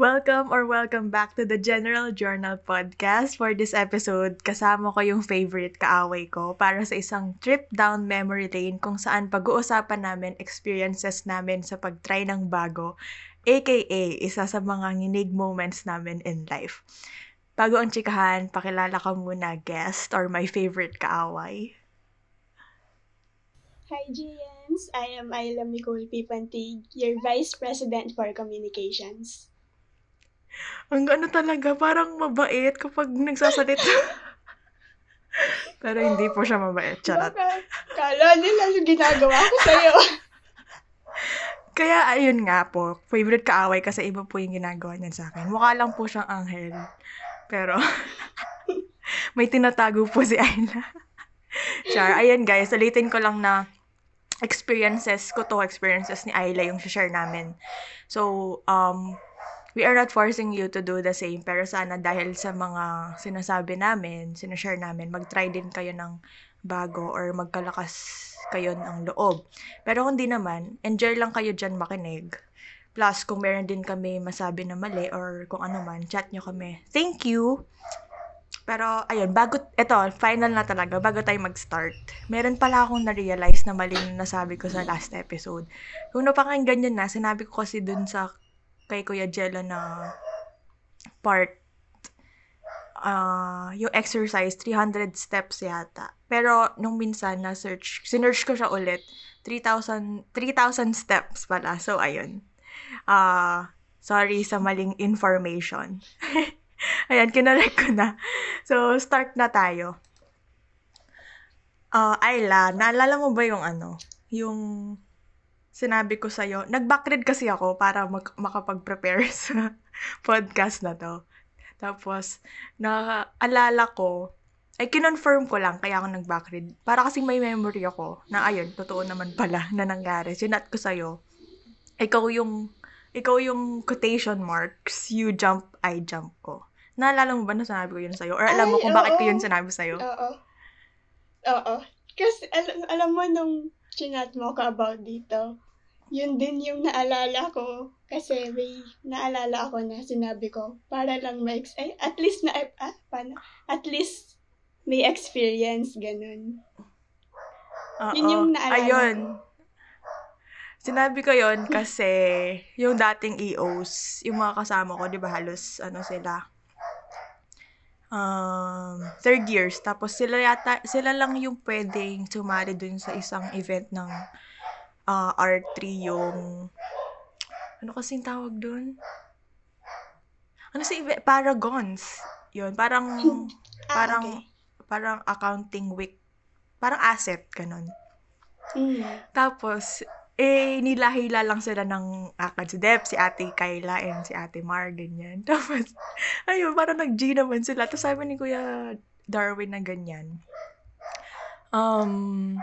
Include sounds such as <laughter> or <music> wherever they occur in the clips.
Welcome or welcome back to the General Journal Podcast. For this episode, kasama ko yung favorite kaaway ko para sa isang trip down memory lane kung saan pag-uusapan namin experiences namin sa pag-try ng bago, aka isa sa mga nginig moments namin in life. Bago ang chikahan, pakilala ka muna guest or my favorite kaaway. Hi, GMs. I am Ayla Nicole Pipantig, your Vice President for Communications. Ang ano talaga, parang mabait kapag nagsasalita. Pero hindi po siya mabait, charot. Baka, kala nila yung ginagawa ko sa'yo. Kaya ayun nga po, favorite kaaway kasi iba po yung ginagawa niyan sa akin. Mukha lang po siyang anghel. Pero <laughs> may tinatago po si Ayla. Char, ayun guys, ulitin ko lang na experiences ko to, experiences ni Ayla yung share namin. So, um, we are not forcing you to do the same, pero sana dahil sa mga sinasabi namin, sinashare namin, mag-try din kayo ng bago or magkalakas kayo ng loob. Pero kung di naman, enjoy lang kayo dyan makinig. Plus, kung meron din kami masabi na mali or kung ano man, chat nyo kami. Thank you! Pero, ayun, bago, eto, final na talaga, bago tayo mag-start. Meron pala akong na-realize na mali na nasabi ko sa last episode. Kung napakinggan nyo na, sinabi ko kasi dun sa kay Kuya Jello na part uh, yung exercise, 300 steps yata. Pero, nung minsan, na-search, sinearch ko siya ulit, 3,000 3,000 steps pala. So, ayun. Uh, sorry sa maling information. <laughs> Ayan, kinarek ko na. So, start na tayo. Uh, Ayla, naalala mo ba yung ano? Yung sinabi ko sa'yo, nag-backread kasi ako para mag- makapag-prepare <laughs> sa podcast na to. Tapos, naaalala ko, ay kinonfirm ko lang kaya ako nag-backread. Para kasi may memory ako na ayun, totoo naman pala <laughs> na nangyari. Sinat ko sa'yo, ikaw yung, ikaw yung quotation marks, you jump, I jump ko. Naalala mo ba na sinabi ko yun sa'yo? Or alam mo Ay, kung bakit ko oo. yun sinabi sa'yo? Oo. Oo. Kasi, al- alam mo nung chinat mo ko about dito, yun din yung naalala ko. Kasi may naalala ako na sinabi ko, para lang may, ex- ay, at least na, ah, paano? At least may experience, ganun. Oo. Yun yung naalala Ayun. ko. Sinabi ko yon kasi yung dating EOs, yung mga kasama ko, di ba halos ano sila, um, third years. Tapos sila yata, sila lang yung pwedeng sumali dun sa isang event ng uh, R3 yung, ano kasing tawag dun? Ano si event? Paragons. Yun, parang, Ah, parang, okay. parang accounting week. Parang asset, ganun. Mm. Tapos, eh, nilahila lang sila ng akad si Deb, si Ate Kayla, and si Ate Mar, ganyan. <laughs> Tapos, ayun, parang nag-G naman sila. Tapos sabi ni Kuya Darwin na ganyan. Um,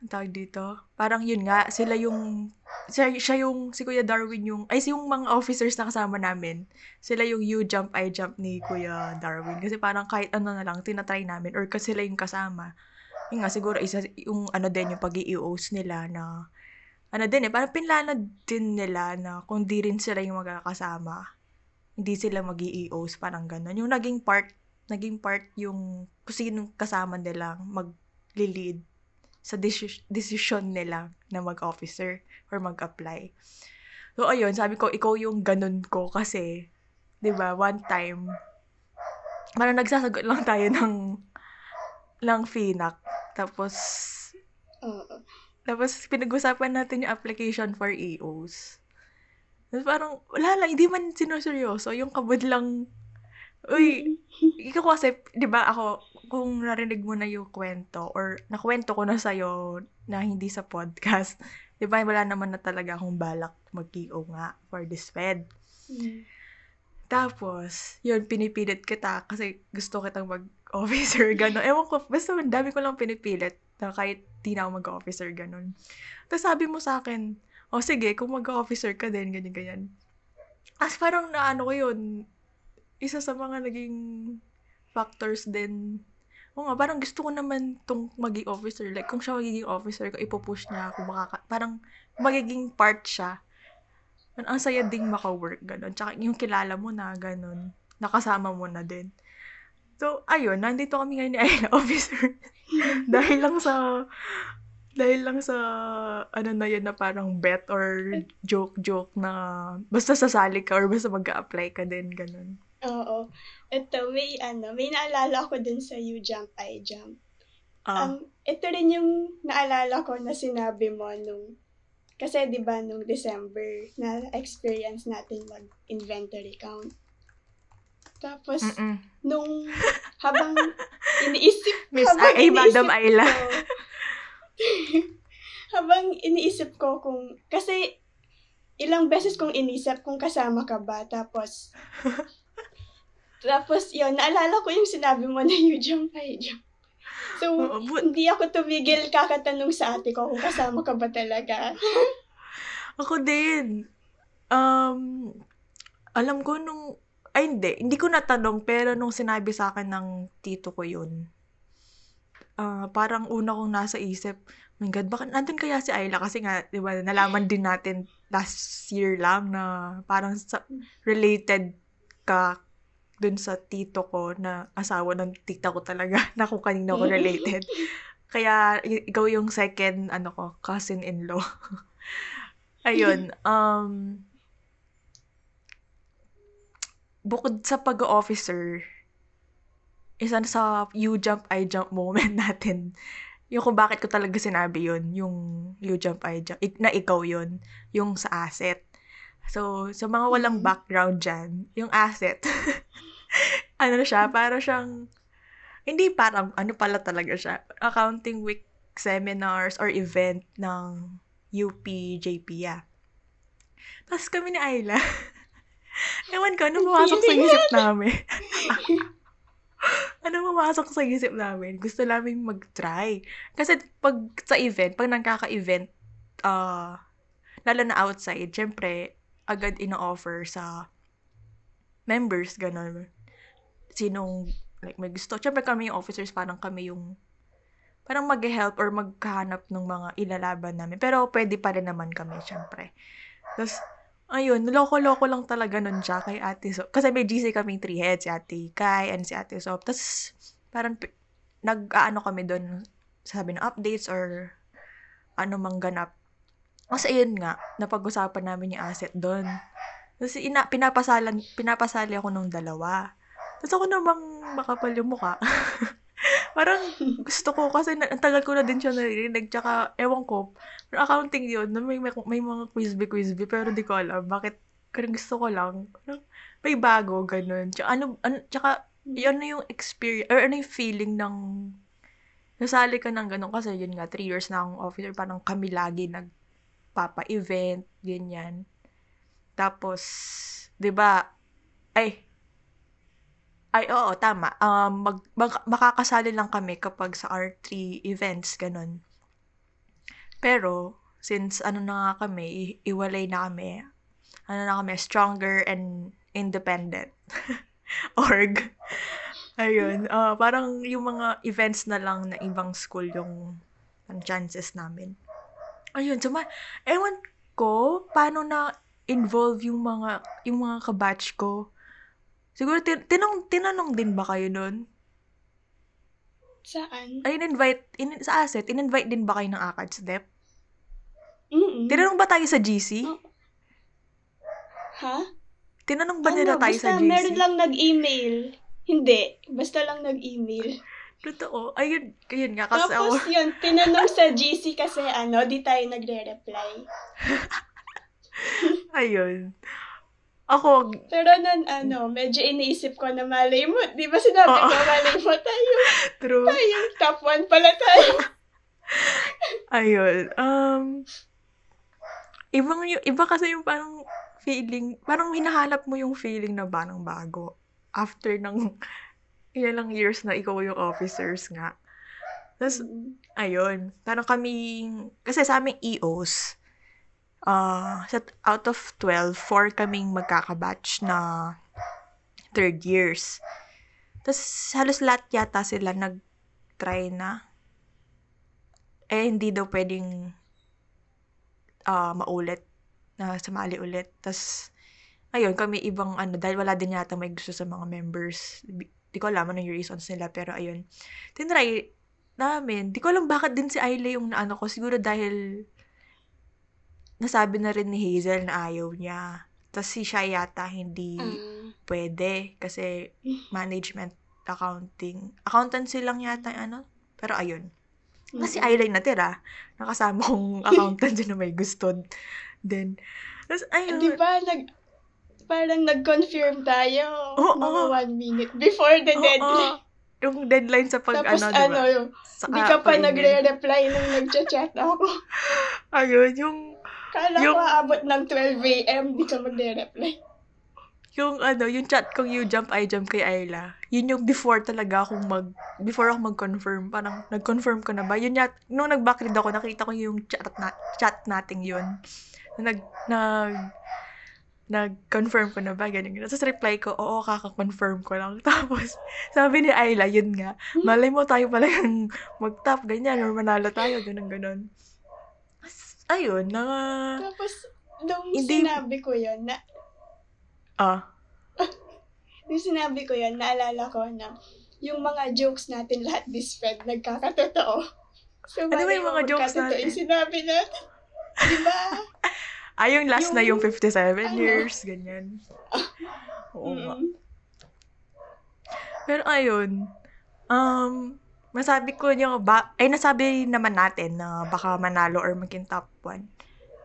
ang tawag dito? Parang yun nga, sila yung, siya, siya yung, si Kuya Darwin yung, ay, yung mga officers na kasama namin, sila yung you jump, I jump ni Kuya Darwin. Kasi parang kahit ano na lang, tinatry namin, or kasi sila yung kasama. Yun nga, siguro isa, yung ano din, yung pag ios nila na, ano din eh, parang pinlanad din nila na kung di rin sila yung magkakasama, hindi sila mag ios parang ganun. Yung naging part, naging part yung kung sinong kasama nilang mag-lead sa decision nila na mag-officer or mag-apply. So, ayun, sabi ko, ikaw yung ganun ko kasi, di ba, one time, parang nagsasagot lang tayo ng, ng FINAC. Tapos, Oo. Tapos pinag-usapan natin yung application for EOs. Tapos parang, wala lang, hindi man sinuseryoso. Yung kabod lang, uy, ikaw kasi, di ba ako, kung narinig mo na yung kwento, or nakwento ko na sa'yo na hindi sa podcast, <laughs> di ba, wala naman na talaga akong balak mag-EO nga for this fed. Mm. Tapos, yun, pinipilit kita kasi gusto kitang mag-officer, <laughs> gano'n. Ewan ko, basta ang dami ko lang pinipilit na kahit di na ako mag-officer, gano'n. Tapos sabi mo sa akin, o sige, kung mag-officer ka din, ganyan, ganyan. As parang naano ko yun, isa sa mga naging factors din. Oo nga, parang gusto ko naman tong maging officer. Like, kung siya magiging officer ko, ipupush niya ako. Makaka- parang magiging part siya. ang saya ding maka-work, ganun. Tsaka yung kilala mo na, ganun. Nakasama mo na din. So, ayun, nandito kami ngayon ni Ayla <laughs> Officer. <laughs> dahil lang sa, dahil lang sa, ano na yun na parang bet or joke-joke na basta sasali ka or basta mag apply ka din, ganun. Oo. Ito, may ano, may naalala ko din sa You Jump, I Jump. Ah, Um, ito rin yung naalala ko na sinabi mo nung, kasi di ba nung December na experience natin mag-inventory count. Tapos, mm nung <laughs> habang iniisip, Miss, habang ay, ay, Madam iniisip Ayla. ko, <laughs> habang iniisip ko kung, kasi ilang beses kong inisip kung kasama ka ba, tapos, <laughs> tapos yun, naalala ko yung sinabi mo na you jump, I jump. So, Oo, but, hindi ako tumigil kakatanong sa ate ko kung kasama ka ba talaga. Ako din. Um, alam ko nung, ay hindi, hindi ko natanong, pero nung sinabi sa akin ng tito ko yun, ah parang una kong nasa isip, oh my God, bakit nandun kaya si Ayla? Kasi nga, di ba, nalaman din natin last year lang na parang sa, related ka dun sa tito ko na asawa ng tita ko talaga <laughs> na kung kanino ko related. Kaya y- ikaw yung second ano ko, cousin-in-law. <laughs> Ayun, um bukod sa pag-officer, isa sa you jump, I jump moment <laughs> natin. Yung kung bakit ko talaga sinabi yun, yung you jump, I jump, na ikaw yun, yung sa asset. So, sa mga walang Mhm. background dyan, yung asset, <laughs> ano na siya, para siyang, hindi parang, ano pala talaga siya, accounting week seminars or event ng UP JPA. Tapos kami ni Ayla, <laughs> ewan ko, ano pumasok sa isip namin? <laughs> ano pumasok sa isip namin? Gusto namin mag-try. Kasi pag sa event, pag nagkaka-event, ah, lalo na outside, syempre, agad ino-offer sa members, gano'n. Sinong, like, may gusto. Syempre kami yung officers, parang kami yung, parang mag-help or maghahanap ng mga ilalaban namin. Pero pwede pa rin naman kami, syempre. Tapos, ayun, loko-loko lang talaga nun siya kay Ate Sop. Kasi may GC kaming three heads, si Ate Kai and si Ate Sop. Tapos, parang nag-ano kami doon, sabi ng updates or ano mang ganap. Kasi ayun nga, napag-usapan namin yung asset doon. Tapos ina, pinapasalan, pinapasali ako nung dalawa. Tapos ako namang makapal yung mukha. <laughs> Parang gusto ko kasi na, ang tagal ko na din siya naririnig. Tsaka, ewan ko, pero accounting yun, may, may, may mga quizby-quizby, pero di ko alam. Bakit, kaya gusto ko lang. Parang May bago, ganun. Tsaka, ano, ano, tsaka, yun na yung experience, or ano yung feeling ng, nasali ka ng ganun. Kasi yun nga, three years na akong officer, parang kami lagi nagpapa-event, ganyan. Tapos, di ba, ay, ay, oo, tama. Um, mag, mag- makakasali lang kami kapag sa R3 events, ganun. Pero, since ano na nga kami, i- iwalay na kami, ano na kami, stronger and independent <laughs> org. Ayun, ah, parang yung mga events na lang na ibang school yung ang chances namin. Ayun, suma, ewan ko, paano na involve yung mga, yung mga kabatch ko. Siguro, tin- tinanong, tinanong din ba kayo nun? Saan? Ay, in-invite, in, sa asset, in-invite din ba kayo ng ACAD step? Mm-mm. Tinanong ba tayo sa GC? Oh. Ha? Tinanong ba nila ano, tayo basta sa GC? meron lang nag-email. Hindi, basta lang nag-email. Totoo. Ayun, ayun nga kasi ako. Tapos yun, <laughs> tinanong sa GC kasi ano, di tayo nagre-reply. Ayun. Ako, Pero nun, ano, medyo iniisip ko na malay mo. Di ba sinabi Oo. ko, malay mo tayo. true. Tayo, top 1 pala tayo. <laughs> Ayun. Um, ibang, iba kasi yung parang feeling, parang hinahanap mo yung feeling na ba ng bago. After ng <laughs> ilang years na ikaw yung officers nga. Tapos, ayun, parang kami, kasi sa aming EOs, uh, out of 12, 4 kaming magkakabatch na third years. Tapos, halos lahat yata sila nag-try na. Eh, hindi daw pwedeng ah, maulit na sumali ulit. Tapos, ayun, kami ibang ano, dahil wala din yata may gusto sa mga members. Di ko alam ano yung reasons nila, pero ayun. Tinry namin. Di ko alam bakit din si Ayla yung naano ko. Siguro dahil nasabi na rin ni Hazel na ayaw niya. Tapos si Shai yata hindi Ah. pwede kasi management accounting. Accountancy lang yata ano. Pero ayun. Kasi. Ayla yung natira. Nakasama kong <laughs> accountant na may gusto. Then, tapos ayun. Di ba, nag, parang nag-confirm tayo Oo. mga one minute before the Oo, deadline. yung deadline sa pag Tapos ano, ano, diba? yung, Sa, di ka pa nagre-reply nung nagchat-chat ako. <laughs> Ayun, yung Kala Yung- ko aabot ng 12 a.m. di ka magre-reply. yung ano, yung chat kong you jump, I jump kay Ayla, yun yung before talaga akong mag, before ako mag-confirm, parang nag-confirm ko na ba? Yun yat, nung nag-backread ako, nakita ko yung chat, na, chat nating yun. Nag, nag, nag-confirm ko na ba? Ganyan, ganyan. Tapos reply ko, oo, kaka-confirm ko lang. <laughs> Tapos, sabi ni Ayla, yun nga, malay mo tayo pala yung mag-top, ganyan, or manalo tayo, ganun, ganun. Ayun, na, Tapos, nung Hindi- sinabi ko yun, na, ah, <laughs> nung sinabi ko yun, naalala ko na yung mga jokes natin lahat this friend, nagkakatotoo. So, <laughs> Ano ba yung mga jokes natin? Yung sinabi natin. Di ba? ay, <laughs> yung last na yung Yung- 57 ano? years, ganyan. Oo nga. Mm-mm. Pero ayun, um, masabi ko yung, ba, ay nasabi naman natin na baka manalo or maging top 1.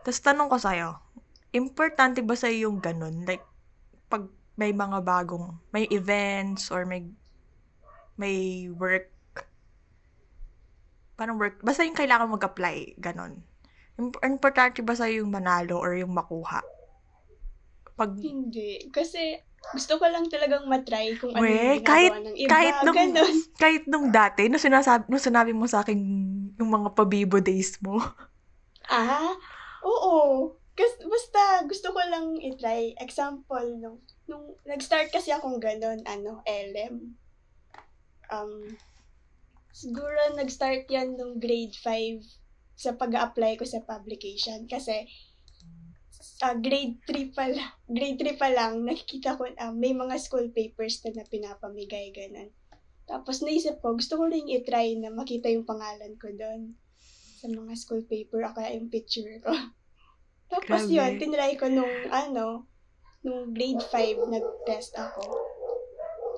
Tapos tanong ko sa'yo, importante ba sa'yo yung ganun? Like, pag may mga bagong, may events or may, may work, parang work, basta yung kailangan mag-apply, ganun. Im- Importante ba sa'yo yung manalo or yung makuha? Pag, Hindi. Kasi, gusto ko lang talagang matry kung ano Weh, yung kahit- ng iba. kahit nung, Ganon. <laughs> kahit nung dati, nung sinasabi, nung sinabi mo sa akin yung mga pabibo days mo. <laughs> Ah, oo. Kasi, basta, gusto ko lang itry. Example, nung, nung nag-start kasi akong ganon, ano, LM. Um, siguro nag-start yan nung grade 5 sa pag apply ko sa publication. Kasi, ah, grade 3 pa lang, grade 3 pa lang, nakikita ko, ah, may mga school papers na, na pinapamigay, ganon. Tapos naisip ko, gusto ko rin itry na makita yung pangalan ko doon sa mga school paper o kaya yung picture ko. <laughs> Tapos Grabe. yun, tinry ko nung ano, nung grade 5 nag-test ako.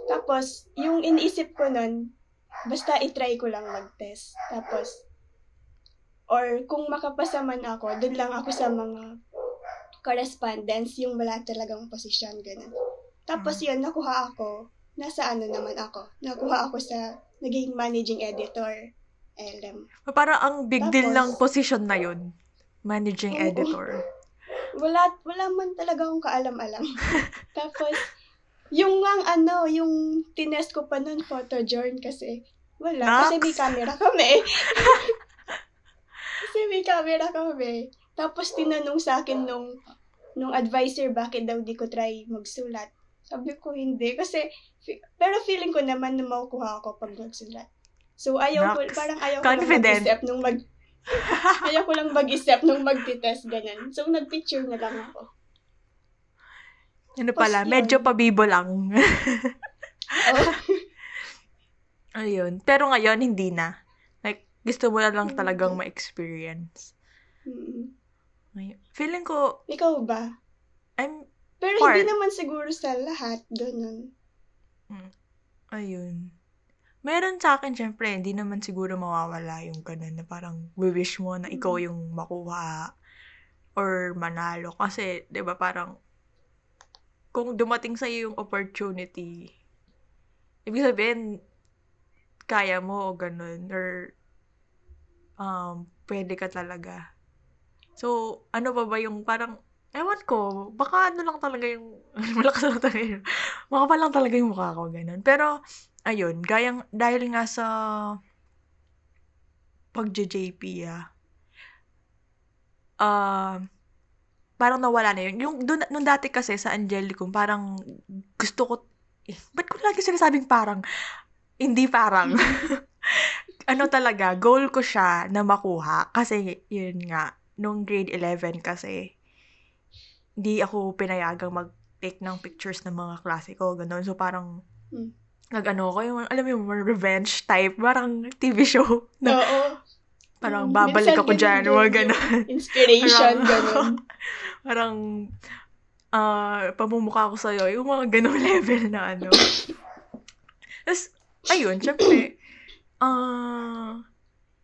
Tapos, yung iniisip ko nun, basta itry ko lang mag-test. Tapos, or kung makapasa man ako, dun lang ako sa mga correspondence, yung wala talagang posisyon, ganun. Tapos yun, nakuha ako, nasa ano naman ako, nakuha ako sa naging managing editor, LM. Parang ang big deal Tapos- ng position na yun. Managing Oo. editor. <laughs> wala wala man talaga akong kaalam-alam. <laughs> Tapos yung ang ano, yung tinest ko pa nun photo journal kasi wala kasi may camera kami. <laughs> kasi may camera kami. Tapos tinanong sa akin nung nung advisor bakit daw di ko try magsulat. Sabi ko hindi kasi pero feeling ko naman na makukuha ako pag nagsulat. So ayaw ko Naks. parang ayaw ko Confident. mag-isip nung mag <laughs> ayaw ko lang mag-isip nung magti-test ganun. So nagpicture na lang ako. Ano Tapos pala, yun. medyo pabibo lang. <laughs> Oh. <laughs> Ayun. Pero ngayon, hindi na. Like, gusto mo na lang talagang ma-experience. Mm. Feeling ko, Ikaw ba? I'm, Pero Part. hindi naman siguro sa lahat ganun. ayun. Meron sa akin, syempre, hindi naman siguro mawawala yung ganun na parang wish mo na ikaw yung makuha or manalo. Kasi, di ba, parang kung dumating sa yung opportunity, ibig sabihin, kaya mo o ganun, or um, pwede ka talaga. So, ano ba ba yung parang, ewan ko, baka ano lang talaga yung, <laughs> malakas lang talaga yun. Baka pa lang talaga yung mukha ko, ganun. Pero, ayun, gayang, dahil nga sa pag-JP, ah, ah, parang nawala na yun. Yung, dun, nung dati kasi sa Angelicum, parang gusto ko, eh, ba't ko lagi sinasabing parang, hindi parang, <laughs> <laughs> ano talaga, goal ko siya na makuha. Kasi, yun nga, nung grade 11 kasi, hindi ako pinayagang mag-take ng pictures ng mga klase ko, ganun. So, parang, Mm. nag-ano ko, yung, alam mo yung revenge type, parang TV show. Na, Oo. parang Mm, babalik minsan ako dyan, ganun mga ganun. Inspiration, Parang- ganun. <laughs> parang, ah, pamumukha ko sa'yo, yung mga ganong <laughs> level na ano. Tapos, ayun, syempre, ah,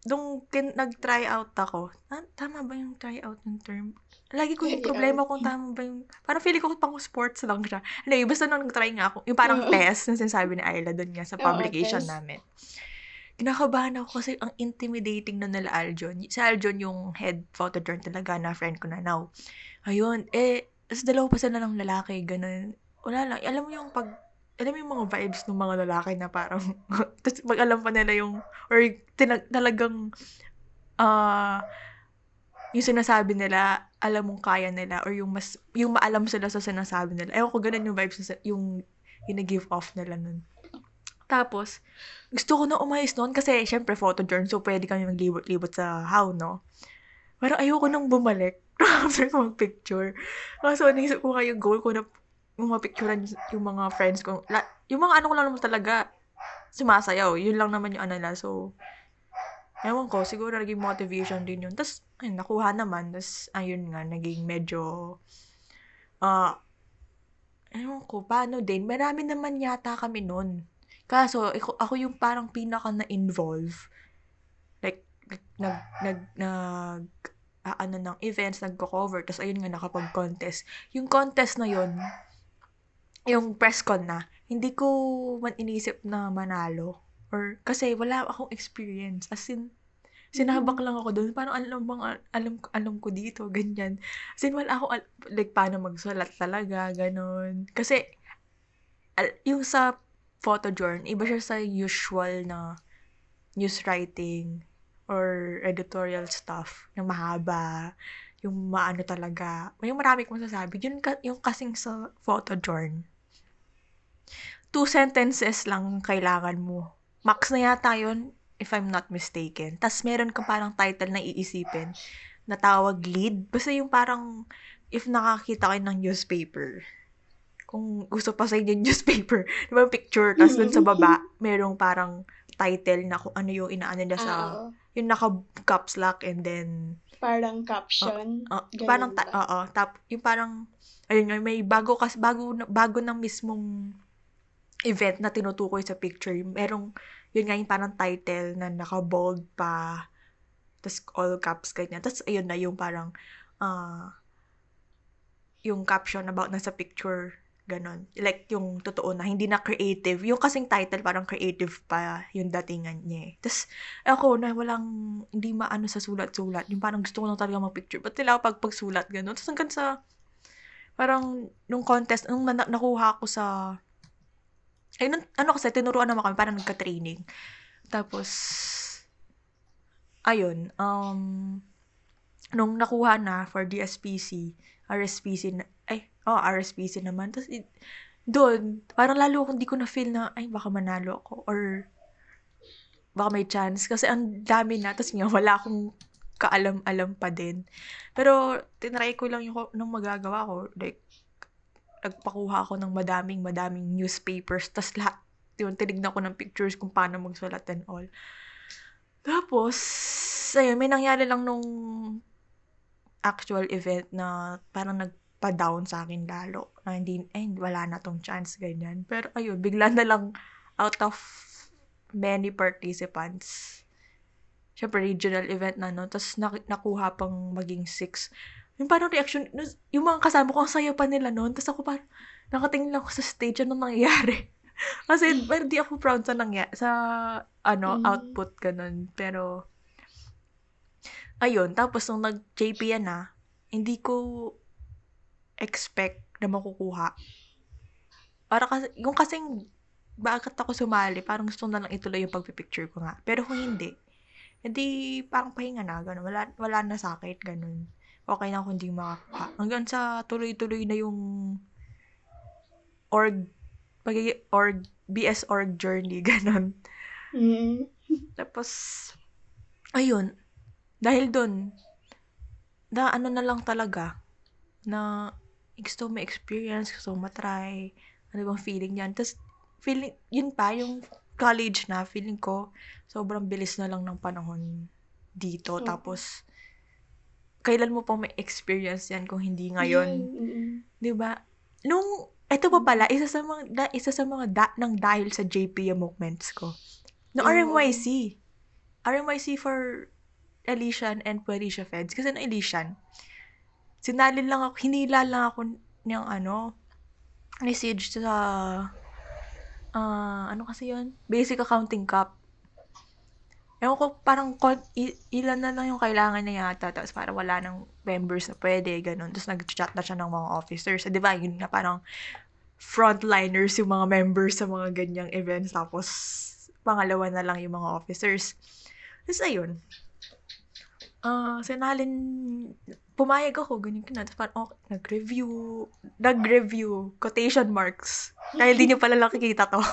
nung tin- nag-try out ako, ah, tama ba yung try out ng term? Lagi ko yung problema kung tama ba yung, parang feeling ko pang sports lang siya. Anyway, basta nung nag-try nga ako, yung parang test na sinasabi ni Ayla doon nga sa Oo, publication test. namin. Kinakabahan ako kasi ang intimidating na nila Aljon. Si Aljon yung head photojourn talaga na friend ko na now. Ayun, eh, tas dalawa pa sila ng lalaki, ganun. Wala lang, alam mo yung pag, alam mo yung mga vibes ng mga lalaki na parang, <laughs> tas pag alam pa nila yung, or tinag, talagang, ah, yung sinasabi nila, alam mong kaya nila, or yung mas, yung maalam sila sa sinasabi nila. Ewan ko, ganun yung vibes, yung, yung nag-give off nila nun. Tapos, gusto ko na umayos noon kasi, syempre, photojourn, so pwede kami maglibot-libot sa how, no? Pero ayoko nang bumalik <laughs> after ko mag-picture. Kaso, naisip ko yung goal ko na yung mapicturean yung mga friends ko. La, yung mga ano ko lang naman talaga, sumasayaw. Yun lang naman yung ano nila. So, ewan ko, siguro naging motivation din yun. Tapos, ayun, nakuha naman. Tapos, ayun nga, naging medyo, ah, ewan ko, paano din. Marami naman yata kami nun. Kaso, ako, ako yung parang pinaka na-involve. Like, nag, nag, nag, ah, ano ng events, nagko-cover, tapos ayun nga, nakapag-contest. Yung contest na yun, yung press con na, hindi ko man inisip na manalo. Or, kasi wala akong experience. As in, sinabak lang ako doon. Parang alam bang, alam, alam ko dito, ganyan. As in, wala ako, al- like, paano magsulat talaga, ganun. Kasi, al- yung sa photojourn, iba siya sa usual na news writing or editorial stuff na mahaba, yung maano talaga. May marami kong masasabi. Yun, yung kasing sa photojourn, two sentences lang kailangan mo. Max na yata yun, if I'm not mistaken. Tapos meron kang parang title na iisipin na tawag lead. Basta yung parang, if nakakita kayo ng newspaper, kung gusto pa sa inyo yung newspaper, <laughs> di ba yung picture, tapos dun sa baba, merong parang title na kung ano yung inaano nila sa, Oo. yung naka caps lock and then, Parang caption. uh, Ganun parang, ta- oo, tap, yung parang, ayun nga, may bago, kas, bago, bago ng mismong event na tinutukoy sa picture, merong, yun nga yung parang title na naka-bold pa, tas all caps, ganyan. Tapos, ayun na yung parang, ah, yung caption about nasa picture, ganon. Like, yung totoo na, hindi na creative. Yung kasing title, parang creative pa yung datingan niya eh. Tapos, ako na walang, hindi maano sa sulat-sulat. Yung parang gusto ko lang talaga mag-picture. Ba't nila pag pagsulat, ganon. Tapos hanggang sa, parang, nung contest, nung na- nakuha ko sa, ay, nun, ano kasi, tinuruan naman kami, parang nagka-training. Tapos, ayun, um, nung nakuha na for DSPC, RSPC na, ay, oh, RSPC naman. Tapos, doon, parang lalo akong di ko na-feel na, ay, baka manalo ako, or, baka may chance. Kasi ang dami na, tapos nga, wala akong kaalam-alam pa din. Pero, tinry ko lang yung nung magagawa ko. Like, nagpakuha ako ng madaming, madaming newspapers. Tapos lahat, yun, tinignan ko ng pictures kung paano magsulat and all. Tapos, ayun, may nangyari lang nung actual event na parang nagpa-down sa akin lalo. Na hindi, eh, wala na tong chance, ganyan. Pero ayun, bigla na lang out of many participants. Siyempre, regional event na, no? Tapos nak- nakuha pang maging six. Yung parang reaction, yung mga kasama ko, ang saya pa nila noon. Tapos ako parang, nakatingin lang ako sa stage, anong nangyayari? <laughs> Kasi, pero di ako proud sa nangya sa, ano, Mm. output, ganun. Pero, ayun, tapos nung nag-JP yan na, hindi ko expect na makukuha. Para kasi, yung kasing, bakit ako sumali, parang gusto na lang ituloy yung pagpipicture ko nga. Pero kung hindi, hindi parang pahinga na, ganun. Wala, wala na sakit, ganun. Okay na kung hindi makakuha. Hanggang sa tuloy-tuloy na yung org, pag org, BS org journey, <laughs> ganun. Mm. Tapos, ayun, dahil dun, na ano na lang talaga, na gusto mo experience, gusto mo matry, ano bang feeling yan. Tapos, feeling, yun pa, yung college na, feeling ko, sobrang bilis na lang ng panahon dito. Oo. Tapos, kailan mo pa may experience yan kung hindi ngayon? Mm-mm. 'di ba? Nung ito pa pala isa sa mga da, isa sa mga da, ng dahil sa JPM moments ko. No Oo. RMYC. RMYC for Elysian and Puericia Feds. Kasi no Elysian, sinalin lang ako, hinila lang ako ng ano, message sa, ah, ano kasi yun? Basic Accounting Cup. Ewan ko, parang ilan na lang yung kailangan niya yata. Tapos parang wala nang members na pwede, ganun. Tapos nag-chat na siya ng mga officers. Eh, di ba, yun nga parang frontliners yung mga members sa mga ganyang events. Tapos, pangalawa na lang yung mga officers. Tapos, ayun. Ah, sinalin, pumayag ako, ganyan ka na. Tapos parang, okay, nag-review, nag-review, quotation marks. Dahil di nyo pala nakikita to.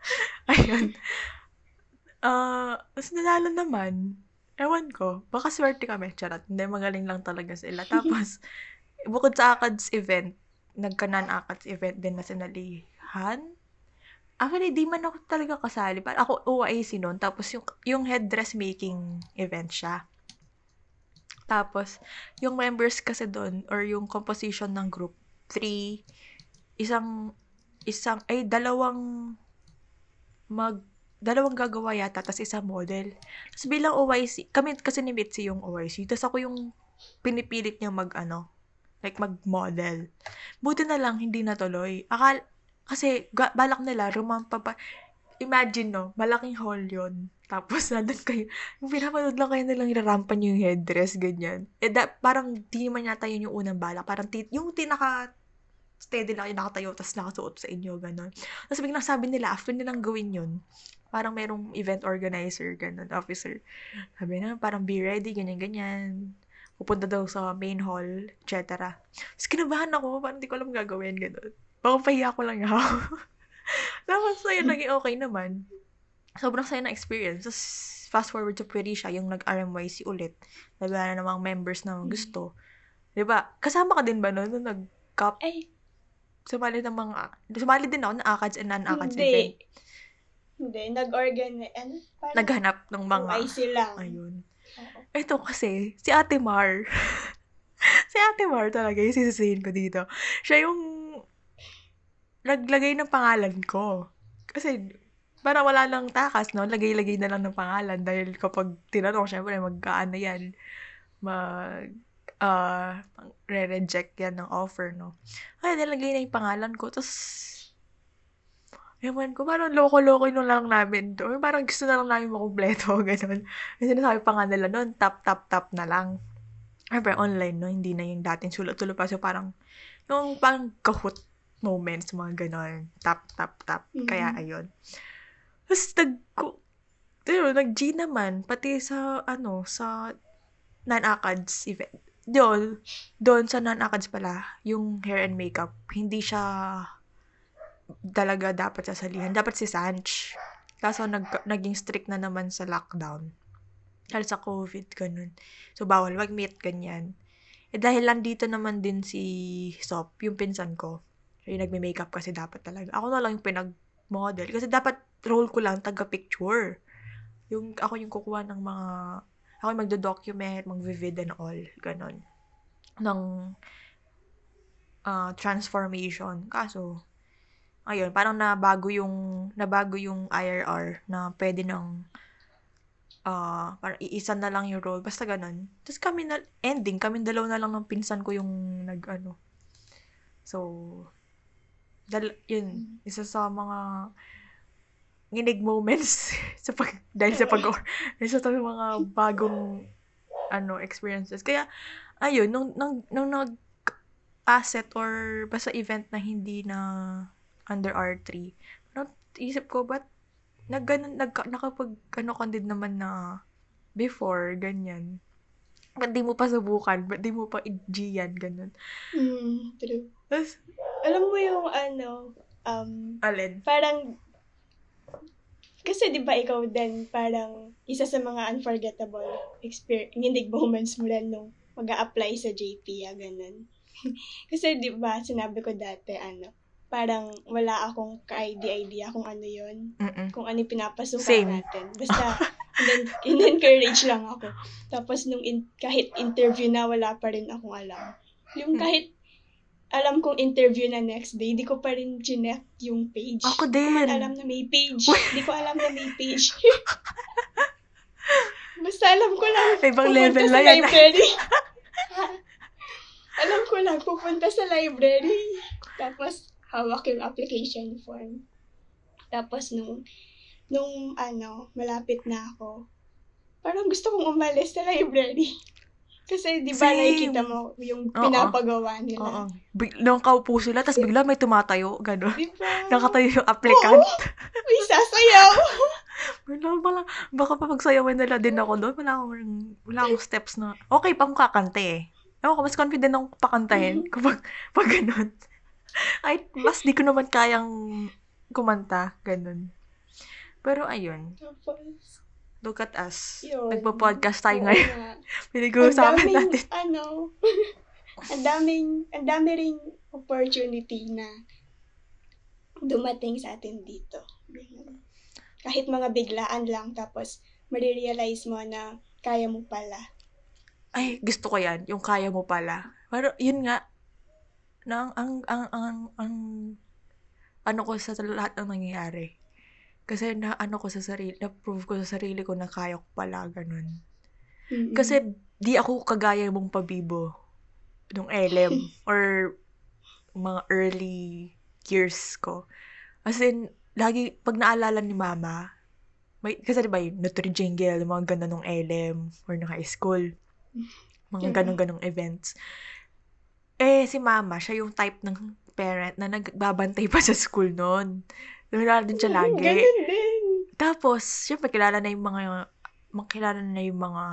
<laughs> ayun. Ah, tapos nanalo naman. Ewan ko. Baka swerte kami. Charot. Hindi, magaling lang talaga sila. <laughs> Tapos, bukod sa ACADS event, nagka-non ACADS event din na sinalihan. Actually, di man ako talaga kasali. Parang ako OIC noon. Tapos, yung, yung headdress making event siya. Tapos, yung members kasi doon, or yung composition ng group, three, isang, isang, ay, dalawang mag, dalawang gagawa yata, tapos isang model. Tapos bilang OYC, kami kasi ni Mitzi yung OYC, tapos ako yung pinipilit niya mag, ano, like mag-model. Buti na lang, hindi natuloy. Akal, kasi, ga, balak nila, rumampa pa, imagine, no, malaking hall yun. Tapos, <laughs> nandun kayo, yung pinapanood lang kayo nilang irarampan yung headdress, ganyan. Eh, da, parang, di man yata yun yung unang balak. Parang, tit, yung tinaka, steady lang kayo nakatayo, tapos nakasuot sa inyo, gano'n. Tapos biglang sabi nila, after nilang gawin yun, parang merong event organizer, ganun, officer. Sabi na, parang be ready, ganyan-ganyan. Pupunta daw sa main hall, etc. Tapos kinabahan ako, parang di ko alam gagawin, ganun. Baka pahiya ko lang ako. <laughs> Tapos ayun, naging okay naman. Sobrang saya na experience. Tapos fast forward to Puerisha, yung nag-RMYC ulit. Nagana namang members na gusto. Di ba? Kasama ka din ba noon nung nag-cup? Ay, Sumali ng mga, sumali din ako ng ACADS and non-ACADS event. hindi. Hindi, nag-organize, ano? Parang Naghanap ng mga, OIC lang. ayun. Oo. Ito kasi, si Ate Mar. <laughs> si Ate Mar talaga, yung sisisihin ko dito. Siya yung naglagay ng pangalan ko. Kasi, para wala lang takas, no? Lagay-lagay na lang ng pangalan. Dahil kapag tinanong, syempre, magkaan na yan. Mag, ah, re-reject yan ng offer, no? Ay, nilagay na yung pangalan ko. Tapos, ewan ko, parang loko-loko nung lang namin to. Parang gusto na lang namin makumpleto, <laughs> ganun. Kasi sinasabi pa nga nila noon, tap, tap, tap na lang. Siyempre, online, no? Hindi na yung dating sulat-sulat pa. So, parang, yung parang kahut moments, mga ganon. Tap, tap, tap. Mhm. Kaya, ayun. Tapos, nag, yun, nag-G naman, pati sa, ano, sa non-ACADS event. Doon, doon sa non-ACADS pala, yung hair and makeup, hindi siya talaga dapat sasalihan. Dapat si Sanch. Kaso nag, naging strict na naman sa lockdown. Dahil sa COVID, ganun. So, bawal mag-meet, ganyan. Eh, dahil nandito naman din si Sop, yung pinsan ko. Yung nagme-makeup kasi dapat talaga. Ako na lang yung pinag-model. Kasi dapat role ko lang taga-picture. Yung, ako yung kukuha ng mga, ako yung magdo-document, mag-vivid and all. Ganon. Ng ah, transformation. Kaso, ayun, parang nabago yung, nabago yung IRR na pwede nang, ah, parang iisa na lang yung role. Basta ganon. Tapos kami na, ending, kami dalawa na lang ng pinsan ko yung nag, ano. So, dal, yun, isa sa mga nginig moments <laughs> sa pag, dahil sa pag, dahil sa mga bagong, ano, experiences. Kaya, ayun, nung, nung, nung nag, asset or basta event na hindi na under R3, parang isip ko, ba't nag, nag, nakapag, ano ka din naman na before, ganyan. Ba't di mo pa subukan? Ba't di mo pa i-G yan? Ganun. Mm, true. Tapos, Alam mo yung ano, um, alin? parang, kasi di ba ikaw din parang isa sa mga unforgettable experience, hindi moments mo rin nung mag apply sa JP, ah, ganun. <laughs> Kasi di ba sinabi ko dati, ano, parang wala akong ka-idea-idea kung ano yon Mm-mm. kung ano pinapasukan Same. natin. Basta, in- in-encourage lang ako. Tapos nung in- kahit interview na, wala pa rin akong alam. Yung Hmm. kahit alam kong interview na next day, di ko pa rin chinek yung page. Ako Di ko din. alam na may page. Di ko alam na may page. <laughs> Basta alam ko lang, Ibang level na yan. library. <laughs> alam ko lang, pupunta sa library. Tapos, hawak yung application form. Tapos, nung, nung, ano, malapit na ako, parang gusto kong umalis sa library. Kasi, di ba, Same. nakikita mo yung Oo. pinapagawa nila. Oo. Big, nung kaupo sila, tapos bigla may tumatayo. Gano'n. Di ba? Nakatayo yung applicant. May sasayaw. <laughs> Wala, wala. Baka pa pagsayawan nila din ako doon. Wala akong, wala akong steps na. Okay pa akong kakante eh. Ewan ko, mas confident akong pakantahin kapag pag ganun. Ay, mas di ko naman kayang kumanta. Ganun. Pero ayun, Tapos, look at us. yun. Nagpo-podcast tayo Oo ngayon. nga. <laughs> Pinag-uusapan daming, natin. ano, <laughs> ang daming, ang dami ring opportunity na dumating sa atin dito. Kahit mga biglaan lang, tapos marirealize mo na kaya mo pala. Ay, gusto ko yan. Yung kaya mo pala. Pero, yun nga, na ang, ang, ang, ang, ang, ano ko sa lahat ng nangyayari. Kasi na, ano ko sa sarili, na-prove ko sa sarili ko na kaya ko pala, ganun. Mm-mm. Kasi, di ako kagaya mong pabibo nung LM <laughs> or mga early years ko. As in, lagi, pag naalala ni mama, may, kasi diba yung Nutri-Jingle, mga ganun nung LM or nung high school. Mga ganun-ganung events. Eh, si mama, siya yung type ng parent na nagbabantay pa sa school noon. Din siya Mm, lagi. Ganun din. Tapos, syempre, kilala na yung mga, makilala na yung mga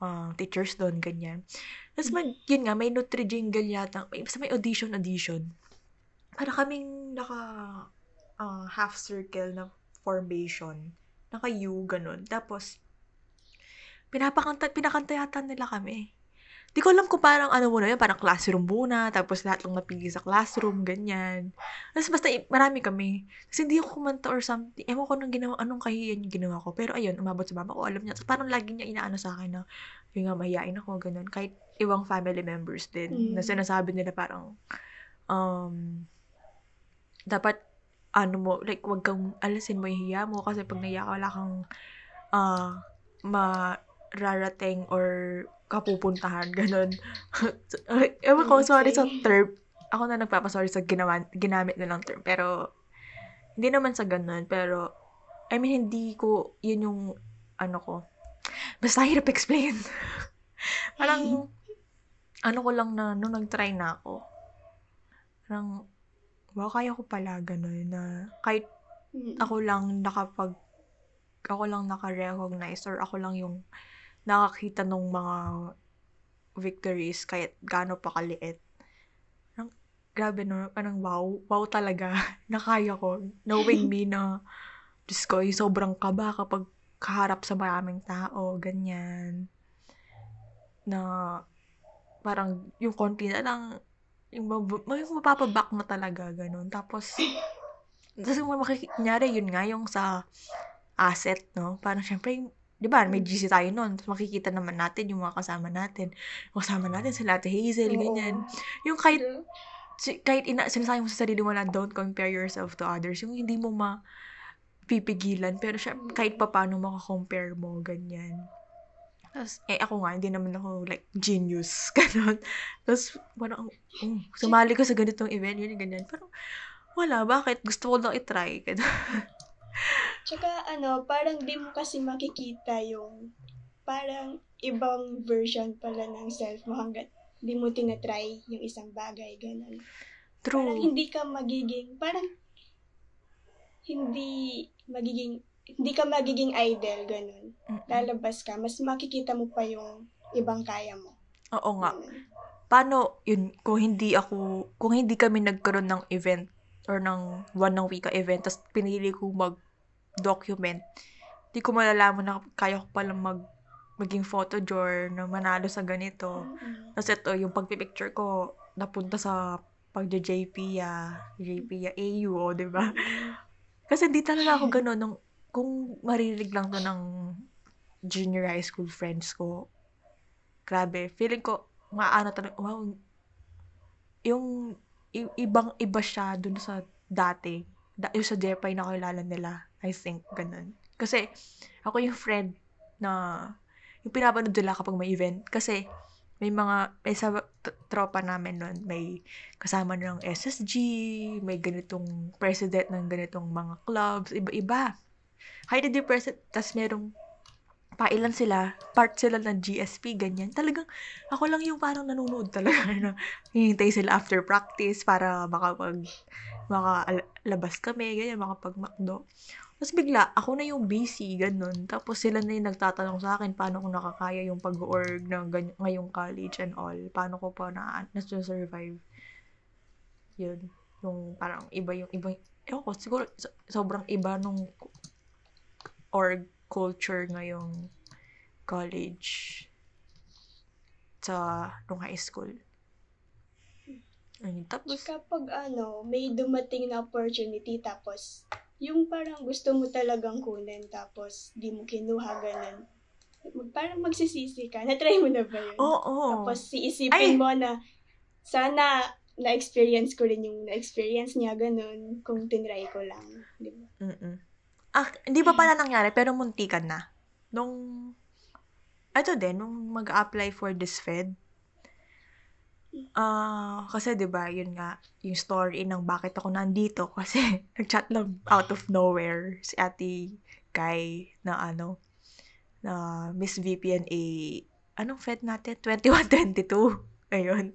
ah, teachers doon, ganyan. Tapos, mag, yun nga, may Nutri-Jingle yata, may, basta may audition-audition. Para kaming naka ah, half circle na formation. Naka U, ganun. Tapos, pinapakanta, pinakanta yata nila kami. Di ko alam kung parang ano muna yun, parang classroom muna, tapos lahat lang napili sa classroom, ganyan. Tapos basta marami kami. Kasi hindi ako kumanta or something. Ewan ko nung ginawa, anong kahiyan yung ginawa ko. Pero ayun, umabot sa mama ko, alam niya. Tapos parang lagi niya inaano sa akin na, yung nga, mahihain ako, ganun. Kahit ibang family members din. Mm. Na sinasabi nila parang, um, dapat, ano mo, like, wag kang alasin mo yung hiya mo kasi pag naiya ka, wala kang, ah, mararating or kapupuntahan, ganun. <laughs> Ewan ko, Mm, sorry sa term. Ako na nagpapasorry sa ginawa, ginamit na lang term. Pero, hindi naman sa ganun. Pero, I mean, hindi ko, yun yung, ano ko, basta hirap explain. <laughs> parang, ano ko lang na, nung nag-try na ako, parang, wow, kaya ko pala ganun na, kahit Mm. ako lang nakapag ako lang naka-recognize or ako lang yung nakakita ng mga victories kahit gaano pa kaliit. Parang, grabe no, parang wow, wow talaga, <laughs> nakaya ko, knowing me na, Diyos ko, sobrang kaba kapag kaharap sa maraming tao, ganyan. Na, parang, yung konti na lang, yung, mab- yung mapapaback na talaga, ganun. Tapos, tapos yung makikita, yun nga, yung sa asset, no? Parang syempre, di ba, may GC tayo noon. Tapos makikita naman natin yung mga kasama natin. Kasama natin, sila Ate Hazel, Oo. ganyan. Yung kahit, si- kahit ina, sinasabi mo sa sarili mo na don't compare yourself to others, yung hindi mo ma pipigilan, pero siya, kahit pa paano makakompare mo, ganyan. Tapos, eh, ako nga, hindi naman ako, like, genius, <laughs> ganun. Tapos, parang, oh, sumali ko sa ganitong event, yun, ganyan. Pero, wala, bakit? Gusto ko lang itry. <laughs> Tsaka ano, parang di mo kasi makikita yung parang ibang version pala ng self mo hanggat di mo tinatry yung isang bagay, ganun. Parang True. hindi ka magiging, parang hindi magiging, hindi ka magiging idol, ganun. Mm-mm. Lalabas ka, mas makikita mo pa yung ibang kaya mo. Oo nga. Ganun. Paano, yun, kung hindi ako, kung hindi kami nagkaroon ng event or ng one ng wika event, tapos pinili ko mag-document, di ko malalaman na kaya ko pala mag maging photo drawer na manalo sa ganito. Mm-mm. Tapos ito, yung pagpipicture ko, napunta sa pagja-JP, ah, JP, ah, AU, oh, di ba? Kasi di talaga ako gano'n. Nung, kung marinig lang to ng junior high school friends ko, grabe, feeling ko, maano talaga, wow, yung i- ibang iba siya dun sa dati. Da, yung sa Jepay na kilala nila. I think, ganun. Kasi, ako yung friend na, yung pinapanood nila kapag may event. Kasi, may mga, may sa tropa namin nun, may kasama ng SSG, may ganitong president ng ganitong mga clubs, iba-iba. Height the president, tas merong pailan sila, part sila ng GSP, ganyan. Talagang, ako lang yung parang nanonood talaga <laughs> na hihintay sila after practice para makapag, makalabas kami, ganyan, makapag-makdo. Tapos bigla, ako na yung busy, ganun. Tapos sila na yung nagtatanong sa akin paano ko nakakaya yung pag-org ng gany- ngayong college and all. Paano ko pa na, na-survive. Yun. Yung parang iba yung, iba, ewan ko, siguro so- sobrang iba nung org culture ngayong college sa nung high school. Ayun, tapos, Kapag ano, may dumating na opportunity tapos yung parang gusto mo talagang kunin tapos di mo kinuha ganun. Mag- Parang magsisisi ka. Na-try mo na ba yun? oo. Tapos iisipin Ay! mo na sana na-experience ko rin yung na-experience niya ganun kung tinry ko lang. Di ba? Mm-mm. Ah, hindi pa pala nangyari, pero muntikan na. Nung, ito din, nung mag-apply for this Fed, ah, kasi 'di ba yun nga, yung story ng bakit ako nandito, <laughs> kasi nag-chat lang out of nowhere si ate Kai na ano, na Miss VPNA, anong Fed natin? 2122. <laughs> Ayun.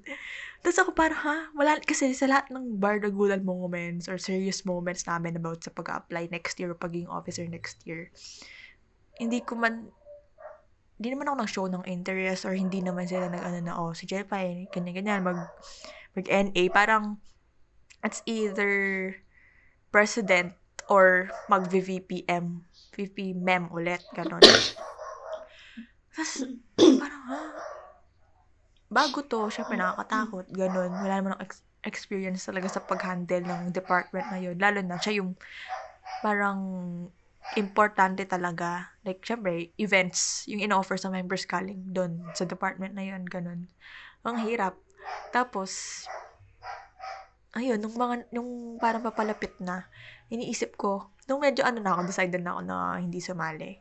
Tapos ako parang, ha? Wala, kasi sa lahat ng bardagulan moments or serious moments namin about sa pag-apply next year or pagiging officer next year, hindi ko man, hindi naman ako nag-show ng interest or hindi naman sila nag-ano na, oh, si Jepay, ganyan-ganyan, mag, mag-NA. Parang, it's either president or mag-VPM, VPMEM ulit, ganon. Tapos, parang, ha? Bago to, syempre nakakatakot, ganun. Wala naman akong ex- experience talaga sa pag-handle ng department na yun. Lalo na, siya yung parang importante talaga. Like, syempre, events, yung in-offer sa members calling doon sa department na yun, ganun. Ang hirap. Tapos, ayun, nung mga, nung parang papalapit na, iniisip ko, nung medyo ano na ako, decided na ako na hindi sumali.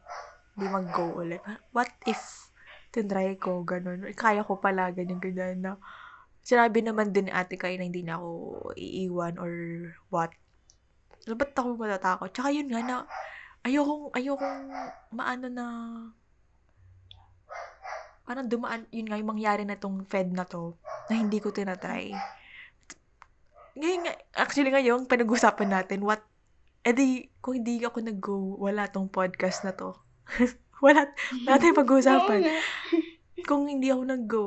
Hindi mag-go ulit. What if tinry ko, ganun. Kaya ko pala, ganyan, ganyan na. Sinabi naman din ate Kai na hindi na ako iiwan or what. So, ba't ako matatakot? Tsaka yun nga na, ayokong, ayokong maano na, parang dumaan, yun nga, yung mangyari na tong Fed na to, na hindi ko tinatry. Ngayon nga, actually ngayon, pinag-usapan natin, what, edi, kung hindi ako nag-go, wala tong podcast na to. <laughs> wala, wala tayong pag-uusapan. Kung hindi ako nag-go,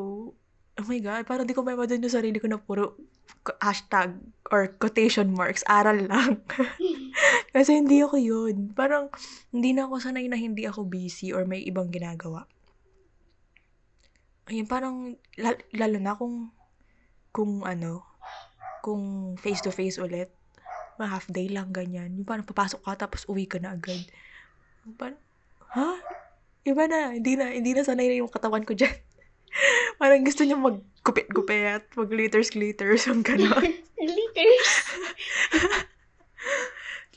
oh my God, parang di ko may madun yung sarili ko na puro hashtag or quotation marks, aral lang. <laughs> Kasi hindi ako yun. Parang, hindi na ako sanay na hindi ako busy or may ibang ginagawa. Ayun, parang, lal- lalo na kung, kung ano, kung face-to-face ulit, half day lang, ganyan. Yung parang papasok ka, tapos uwi ka na agad. Parang, ha? Iba na, hindi na, hindi na sanay na yung katawan ko dyan. <laughs> <laughs> parang gusto niya mag-gupit-gupit, mag-glitters-glitters, yung gano'n. <laughs> Liters. <laughs>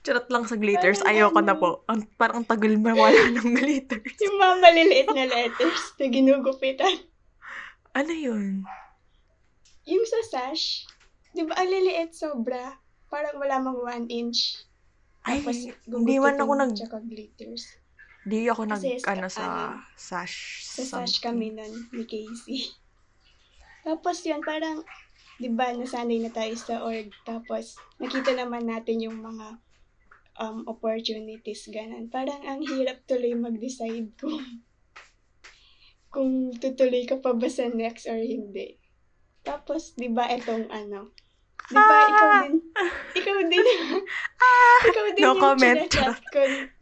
Charot lang sa glitters, Parang ayoko na ano. po. Ang, parang ang tagal mawala ng glitters. Yung mga maliliit na letters na ginugupitan. Ano yun? Yung sa sash, di ba ang liliit sobra? Parang wala mang one inch. Ay, Tapos, hindi man ako nag, Tsaka glitters. Di ako nag, Kasi sa- ano, sa ano, sash. Sa sash something. kami nun ni Casey. <laughs> Tapos yun, parang, di ba, nasanay na tayo sa org. Tapos, nakita naman natin yung mga um, opportunities, ganun. Parang ang hirap tuloy mag-decide kung <laughs> kung tutuloy ka pa ba sa next or hindi. Tapos, di ba, itong ano, di ba, ikaw din, ikaw din, <laughs> ikaw din Ah! No yung comment. chinachat ko.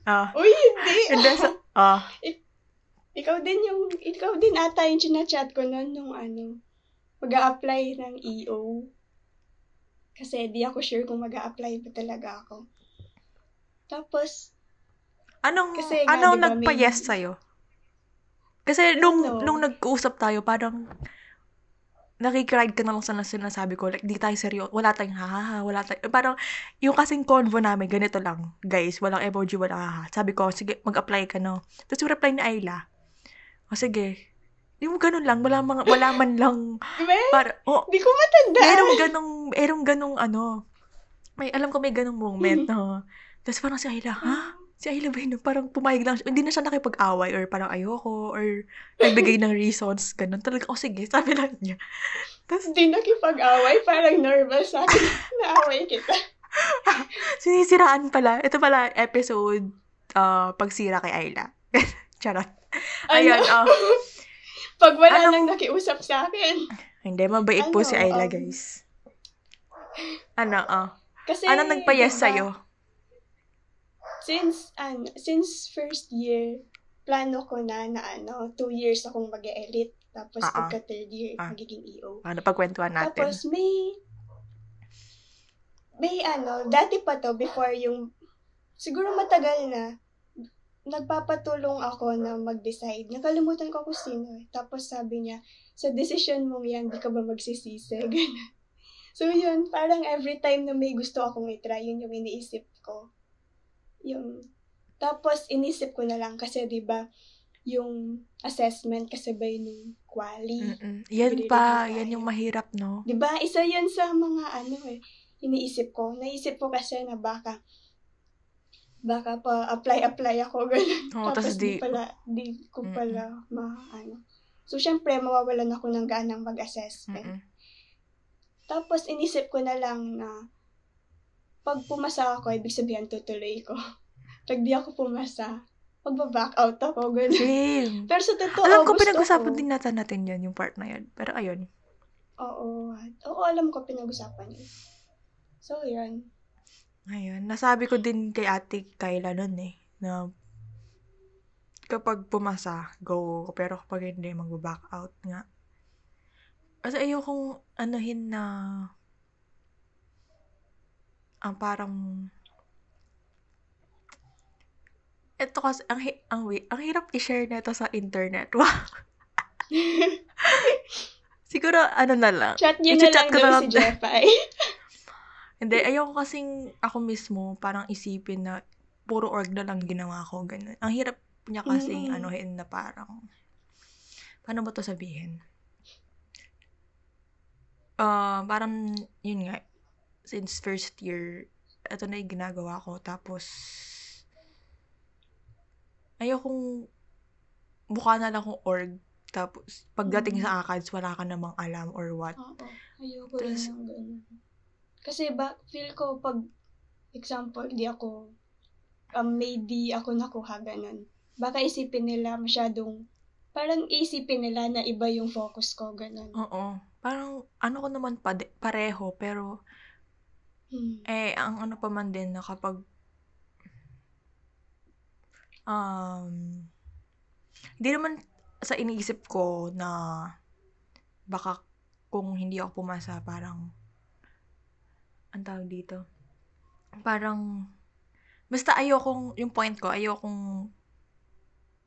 Ah, Uy, hindi! and then sa, ah, ikaw din yung, ikaw din ata yung chinachat ko noon nung ano, mag apply ng EO. Kasi di ako sure kung mag apply ba talaga ako. Tapos, Anong, Kasi nga, anong di ba, nagpa-yes may- sa'yo? Kasi nung, Ano? nung nag-uusap tayo, parang nakikride ka na lang sa nas- sinasabi ko. Like, di tayo seryo. Wala tayong hahaha. Wala tayong, parang, yung kasing convo namin, ganito lang. Guys, walang emoji, walang haha. Sabi ko, sige, mag-apply ka, no? Tapos yung reply ni Ayla, o sige, yung ganun lang, wala, mga, wala man lang, me, para, oh, di ko matanda. merong ganong, merong ganong ano, may, alam ko may ganong moment, <laughs> no? Tapos parang si Ayla, ha? Si Ayla yun? Parang pumayag lang siya. Hindi na siya nakipag-away or parang ayoko or nagbigay ng reasons, ganun. Talaga, oh sige, sabi lang niya. Tapos Di nakipag-away, parang nervous sa akin. Naaway kita. sinisiraan pala. Ito pala episode uh, pagsira kay Ayla. <laughs> Charot. Ayun, oh. Pag wala Ano? nang nakiusap sa akin. Hindi, mabait po Ano, si Ayla, um, guys. Ano, oh. Kasi, Ano nagpa-yes diba, sa'yo? Since, ano, since first year, plano ko na na ano, two years akong mag elite Tapos ah. pagka third year, Ah. magiging EO. Ano, pagkwentuhan natin. Tapos may, may ano, dati pa to, before yung, siguro matagal na, nagpapatulong ako na mag-decide. Nakalimutan ko kung sino. eh. Tapos sabi niya, sa decision mong yan, di ka ba magsisisi? <laughs> Ganun. So yun, parang every time na may gusto akong i-try, yun yung iniisip ko. Yung, tapos inisip ko na lang kasi di ba yung assessment kasabay nung quali. Mm-mm. Yan pa, tayo. yan yung mahirap, no? Di ba? Isa yun sa mga ano eh, iniisip ko. Naisip ko kasi na baka baka pa apply-apply ako <laughs> ganun. Oo, Tapos di- di, pala, di ko Mm-mm. pala ma, ano. So, syempre, mawawalan ako ng ganang mag-assessment. Mm-mm. Tapos, inisip ko na lang na pag pumasa ako, ibig sabihin tutuloy ko. <laughs> pag di ako pumasa, magbaback out ako, ganun. Same. <laughs> Pero sa totoo, Alam ko, pinag-usapan ko. din natin natin yan, yung part na yan. Pero ayun. Oo. Oo, alam ko pinag-usapan yun. So, yun. Ayun. Nasabi ko din kay ate Kayla nun eh, na kapag pumasa, go. Pero kapag hindi, mag-back out nga. Kasi ayokong anuhin na ang parang ito kasi, ang, hi- ang, ang hirap i-share na ito sa internet. Wow. <laughs> Siguro, ano na lang. Chat niyo na lang ko na lang. si Jeffay. <laughs> Hindi, ayoko kasing ako mismo parang isipin na puro org na lang ginawa ko, ganun. Ang hirap niya kasing Mm-mm. anuhin na parang, paano ba to sabihin? Ah, parang, yun nga, since first year, ito na yung ginagawa ko. Tapos, ayokong mukha na lang akong org. Tapos, pagdating Mm. sa ACADS, wala ka namang alam or what. Oo. Ayoko Tas- ng ganun. Kasi ba, feel ko pag, example, di ako, um, may di ako nakuha ganun. Baka isipin nila masyadong, parang isipin nila na iba yung focus ko, ganun. Oo. Parang, ano ko naman pade- pareho, pero, Hmm. eh, ang ano pa man din na kapag, um, hindi naman sa iniisip ko na baka kung hindi ako pumasa, parang, ang tawag dito, parang, basta ayokong, yung point ko, ayokong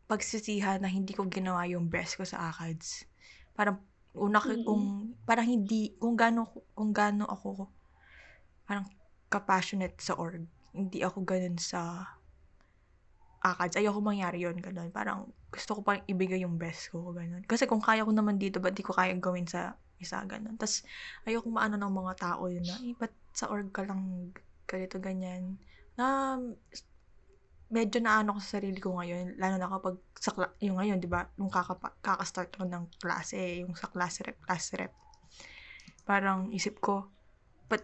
pagsisihan na hindi ko ginawa yung best ko sa ACADS. Parang, una, Mm-mm. kung, parang hindi, kung gaano, kung gaano ako, parang, ka-passionate sa org. Hindi ako ganun sa ACADS. Ayoko mangyari yun, ganun. Parang, gusto ko pang ibigay yung best ko, ganun. Kasi kung kaya ko naman dito, ba't di ko kaya gawin sa isa, ganun. Tapos, ayoko maano ng mga tao yun na, eh, ba't sa org ka lang ganito, ganyan. Na, medyo naano ko sa sarili ko ngayon, lalo na kapag sa, yung ngayon, di ba, yung kakapa, kakastart ko ng klase, yung sa class rep, class rep. Parang isip ko, but,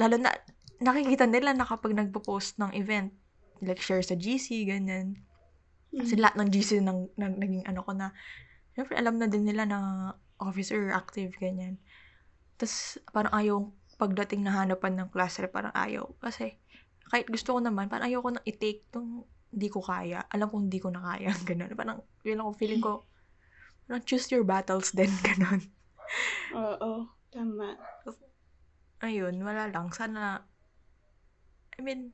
lalo na, nakikita nila na kapag nagpo-post ng event, like share sa GC, ganyan. Kasi Hmm. lahat ng GC nang, nang naging ano ko na, syempre alam na din nila na officer active, ganyan. Tapos, parang ayaw, pagdating na hanapan ng class rep, parang ayaw. Kasi, kahit gusto ko naman, parang ayaw ko na i-take tong hindi ko kaya. Alam kong hindi ko na kaya. <laughs> Ganun. Parang, yun ako, feeling ko, parang choose your battles din. <laughs> Ganun. Oo, tama. Ayun, wala lang. Sana, I mean,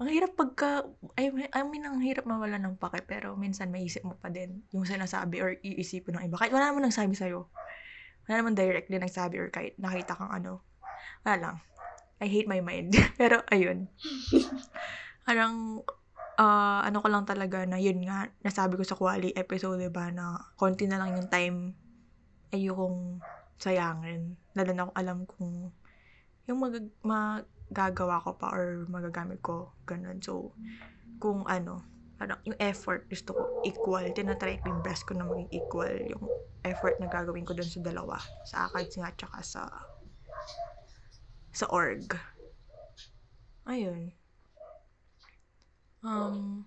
ang hirap pagka, I mean, I mean, ang hirap mawala ng pake, pero minsan maisip mo pa din yung sinasabi or iisipin ng iba. Kahit wala naman nagsabi sa'yo. Wala naman directly nagsabi or kahit nakita kang ano. Wala lang. I hate my mind. <laughs> pero, ayun. <laughs> Parang, ah, ano ko lang talaga na yun nga, nasabi ko sa quali episode, diba, na konti na lang yung time ayokong sayangin. Lalo na kung alam kong yung mag magagawa ko pa or magagamit ko. Ganun. So, kung ano, parang yung effort gusto ko equal. Tinatry ko yung best ko na maging equal yung effort na gagawin ko dun sa dalawa. Sa ACADS nga tsaka sa sa org. Ayun. Um,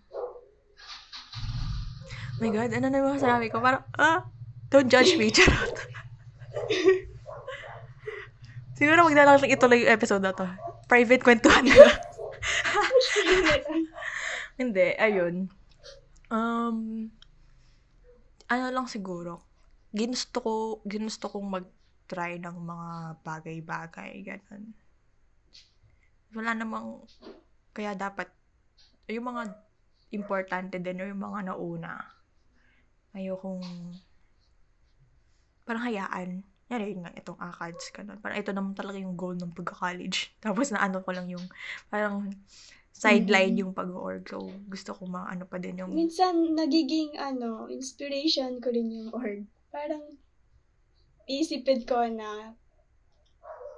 my God, ano na yung masasabi ko? Parang, ah, don't judge me. <laughs> Charot. <laughs> Siguro wag na lang yung episode na to. Private kwentuhan na lang. <laughs> Hindi, ayun. Um, ano lang siguro. Ginusto ko, ginusto kong mag-try ng mga bagay-bagay, ganun. Wala namang, kaya dapat, yung mga importante din, yung mga nauna, ayokong, parang hayaan. Yan, yun nga, itong ACADS, ganun. Parang ito naman talaga yung goal ng pagka-college. <laughs> Tapos na ano ko lang yung, parang, sideline Mhm. yung pag-org. So, gusto ko maano pa din yung, Minsan, nagiging, ano, inspiration ko rin yung org. Parang, isipin ko na,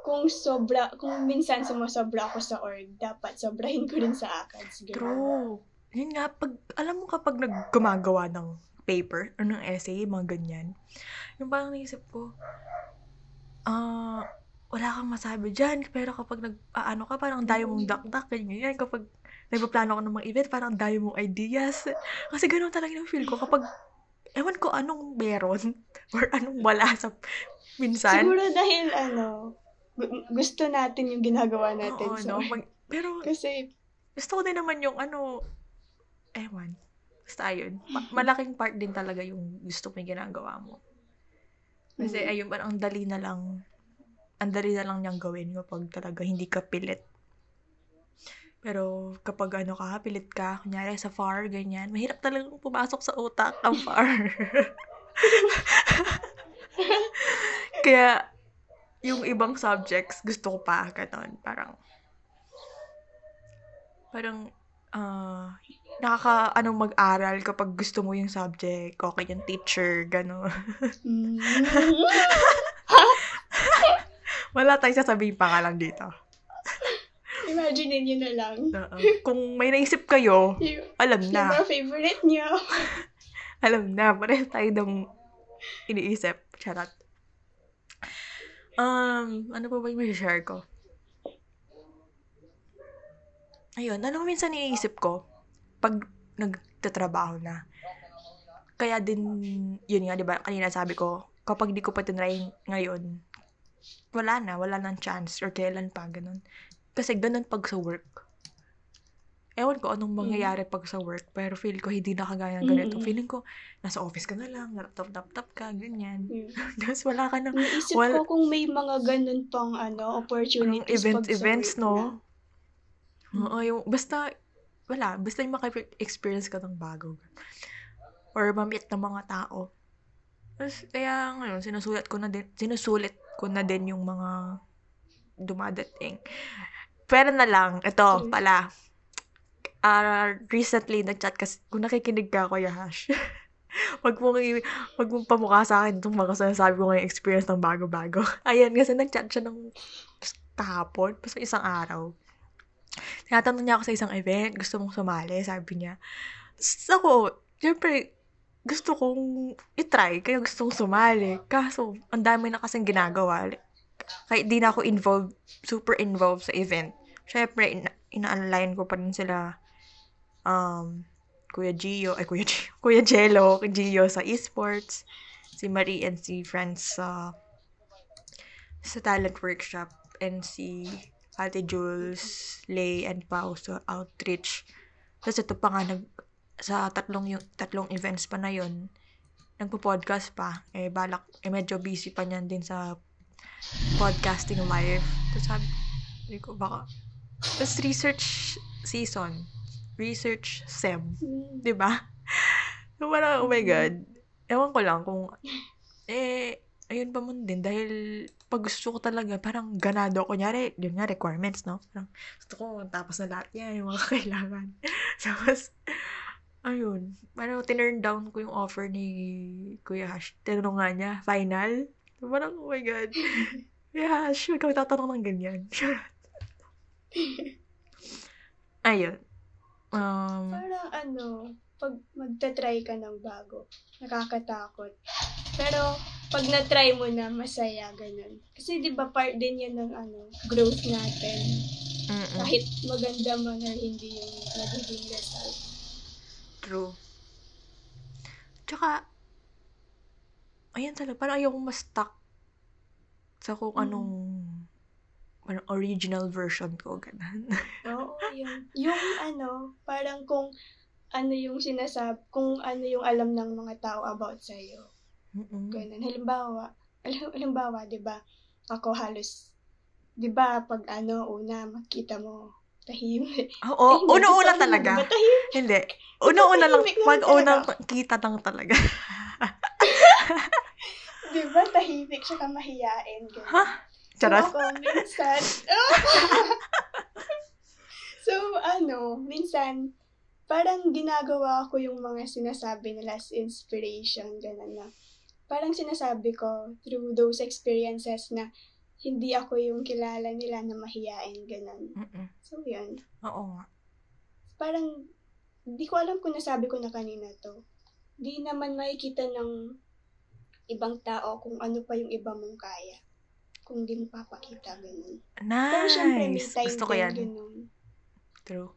kung sobra, kung minsan sumusobra ako sa org, dapat sobrahin ko rin sa ACADS. True. Yun nga, pag, alam mo kapag naggumagawa ng paper or ng essay, mga ganyan, yung parang naisip ko, ah, wala kang masabi dyan, pero kapag nag, ah, ano ka, parang ang dayo mong dakdak, ganyan, yan, kapag nagpaplano ko ng mga event, parang ang dayo mong ideas. Kasi ganun talaga yung feel ko, kapag, ewan ko anong meron, <laughs> or anong wala sa, minsan. Siguro dahil, ano, gu- gusto natin yung ginagawa natin Oo, sa no? Mag- pero, Kasi, gusto ko din naman yung ano, ewan, basta ayun, ma- <laughs> malaking part din talaga yung gusto mo yung ginagawa mo. Kasi Mm. ayun, parang ang dali na lang, ang dali na lang niyang gawin kapag talaga hindi ka pilit. Pero kapag ano ka, pilit ka, kunyari sa FAR, ganyan, mahirap talagang pumasok sa utak ang <laughs> FAR. <laughs> Kaya, yung ibang subjects, gusto ko pa, ganon. Parang, parang, ah, nakaka, ano, mag-aral kapag gusto mo yung subject, okay yung teacher, gano'n. mm, <laughs> Wala tayong sasabihin pa nga lang dito. imagine nyo na lang. Oo. Kung may naisip kayo, Yung, alam yung na. mga favorite nyo. <laughs> Alam na. Pareho tayo ng iniisip. Charot. Um, ano pa ba yung may share ko? Ayun, ano minsan iniisip ko pag nagtatrabaho na. Kaya din, yun nga, di ba, kanina sabi ko, kapag di ko pa tinry ngayon, wala na, wala nang chance, or kailan pa, ganun. Kasi ganun pag sa work. Ewan ko anong mangyayari pag sa work, pero feel ko hindi na kagaya ng ganito. Mm. Feeling ko, nasa office ka na lang, laptop-laptop ka, ganyan. Mm. <laughs> Tapos wala ka na, Naisip Wala- ko kung may mga ganun pang ano, opportunities event- pag events, no? na. Oo, yung, basta, wala, basta yung maka-experience ka ng bago. Or mamit ng mga tao. Tapos, kaya ngayon, sinusulat ko na din, sinusulit ko na din yung mga dumadating. Pero na lang, ito Okay. pala, ah recently, nag-chat kasi, kung nakikinig ka, Kuya Hash, <laughs> wag mong, wag mong pamukha sa akin itong mga sinasabi ko ngayong experience ng bago-bago. <laughs> Ayan, kasi nag-chat siya ng kahapon, basta isang araw. Tinatanong niya ako sa isang event, gusto mong sumali, sabi niya. Tapos ako, syempre, gusto kong itry, kaya gusto kong sumali. Kaso, ang dami na kasing ginagawa. Kahit di na ako involved, super involved sa event. Syempre, ina- ina-align ko pa rin sila, um, Kuya Gio, ay Kuya Gio, <laughs> Kuya Jello, Gio sa esports, si Marie and si Friends sa sa talent workshop, and si Ate Jules, Lay, and Pau sa outreach. Tapos ito pa nga, nag, sa tatlong yung tatlong events pa na yun, nagpo-podcast pa. Eh, balak, eh, medyo busy pa niyan din sa podcasting live. Tapos sabi, sabi ko, baka, tapos research season, research sem, Mm. di ba? <laughs> Parang, oh my God. Ewan ko lang kung, eh, ayun pa mun din, dahil pag gusto ko talaga, parang ganado ako. Kunyari, yun nga, requirements, no? Parang, gusto ko, tapos na lahat yan, yung mga <laughs> kailangan. <laughs> Tapos, ayun, parang tinurn down ko yung offer ni Kuya Hash. Tinanong nga niya, final? Parang, oh my God. <laughs> Kuya Hash, huwag kami tatanong ng ganyan. ayun. Um, Parang ano, pag magta-try ka ng bago, nakakatakot. Pero, pag na-try mo na, masaya, ganun. Kasi di ba part din yan ng ano, growth natin. mm-mm. Kahit maganda man or hindi yung nagiging result. True. Tsaka, ayan talaga, parang ayaw kong ma-stuck sa kung Mm. anong parang original version ko, ganun. <laughs> Oo, yun. Yung ano, parang kung ano yung sinasab, kung ano yung alam ng mga tao about sa'yo. Mm-mm. Ganun. Halimbawa, alam, halimbawa, di ba, ako halos, di ba, pag ano, una, makita mo, tahimik. Oo, Eh, hindi, una-una talaga. Di ba, tahimik? Hindi. Una-una lang, pag unang kita lang talaga. <laughs> Di ba, tahimik siya ka mahiyain. Ganun. Ha? Charot? So, ako, minsan, <laughs> so, ano, minsan, parang ginagawa ko yung mga sinasabi nila as inspiration, gano'n na. Parang sinasabi ko through those experiences na hindi ako yung kilala nila na mahiyain, gano'n. Mm-mm. So, yun. Oo nga. Parang, di ko alam kung nasabi ko na kanina to. Di naman makikita ng ibang tao kung ano pa yung iba mong kaya. Kung di mo papakita, ganun. Pero syempre, may Nice. time Gusto ko yan. ganun. True.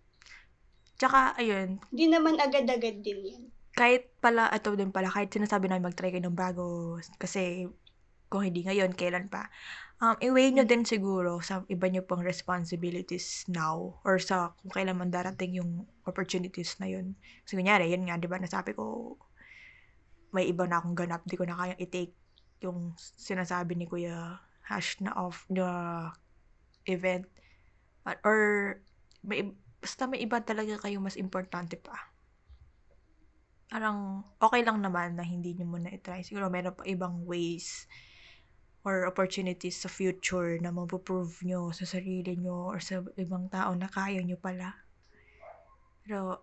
Tsaka, ayun, Di naman agad-agad din yan. Kahit pala, ito din pala, kahit sinasabi namin mag-try kayo ng bago, kasi kung hindi ngayon, kailan pa, um, i-weigh nyo din siguro sa iba nyo pang responsibilities now, or sa kung kailan man darating yung opportunities na yun. So, kunyari, yun nga, di ba, nasabi ko, may iba na akong ganap, di ko na kayang i-take yung sinasabi ni Kuya Hash na off, na event. At- Or, may, basta may iba talaga kayo mas importante pa parang okay lang naman na hindi nyo muna itry. Siguro meron pa ibang ways or opportunities sa future na mapuprove nyo sa sarili nyo or sa ibang tao na kaya nyo pala. Pero,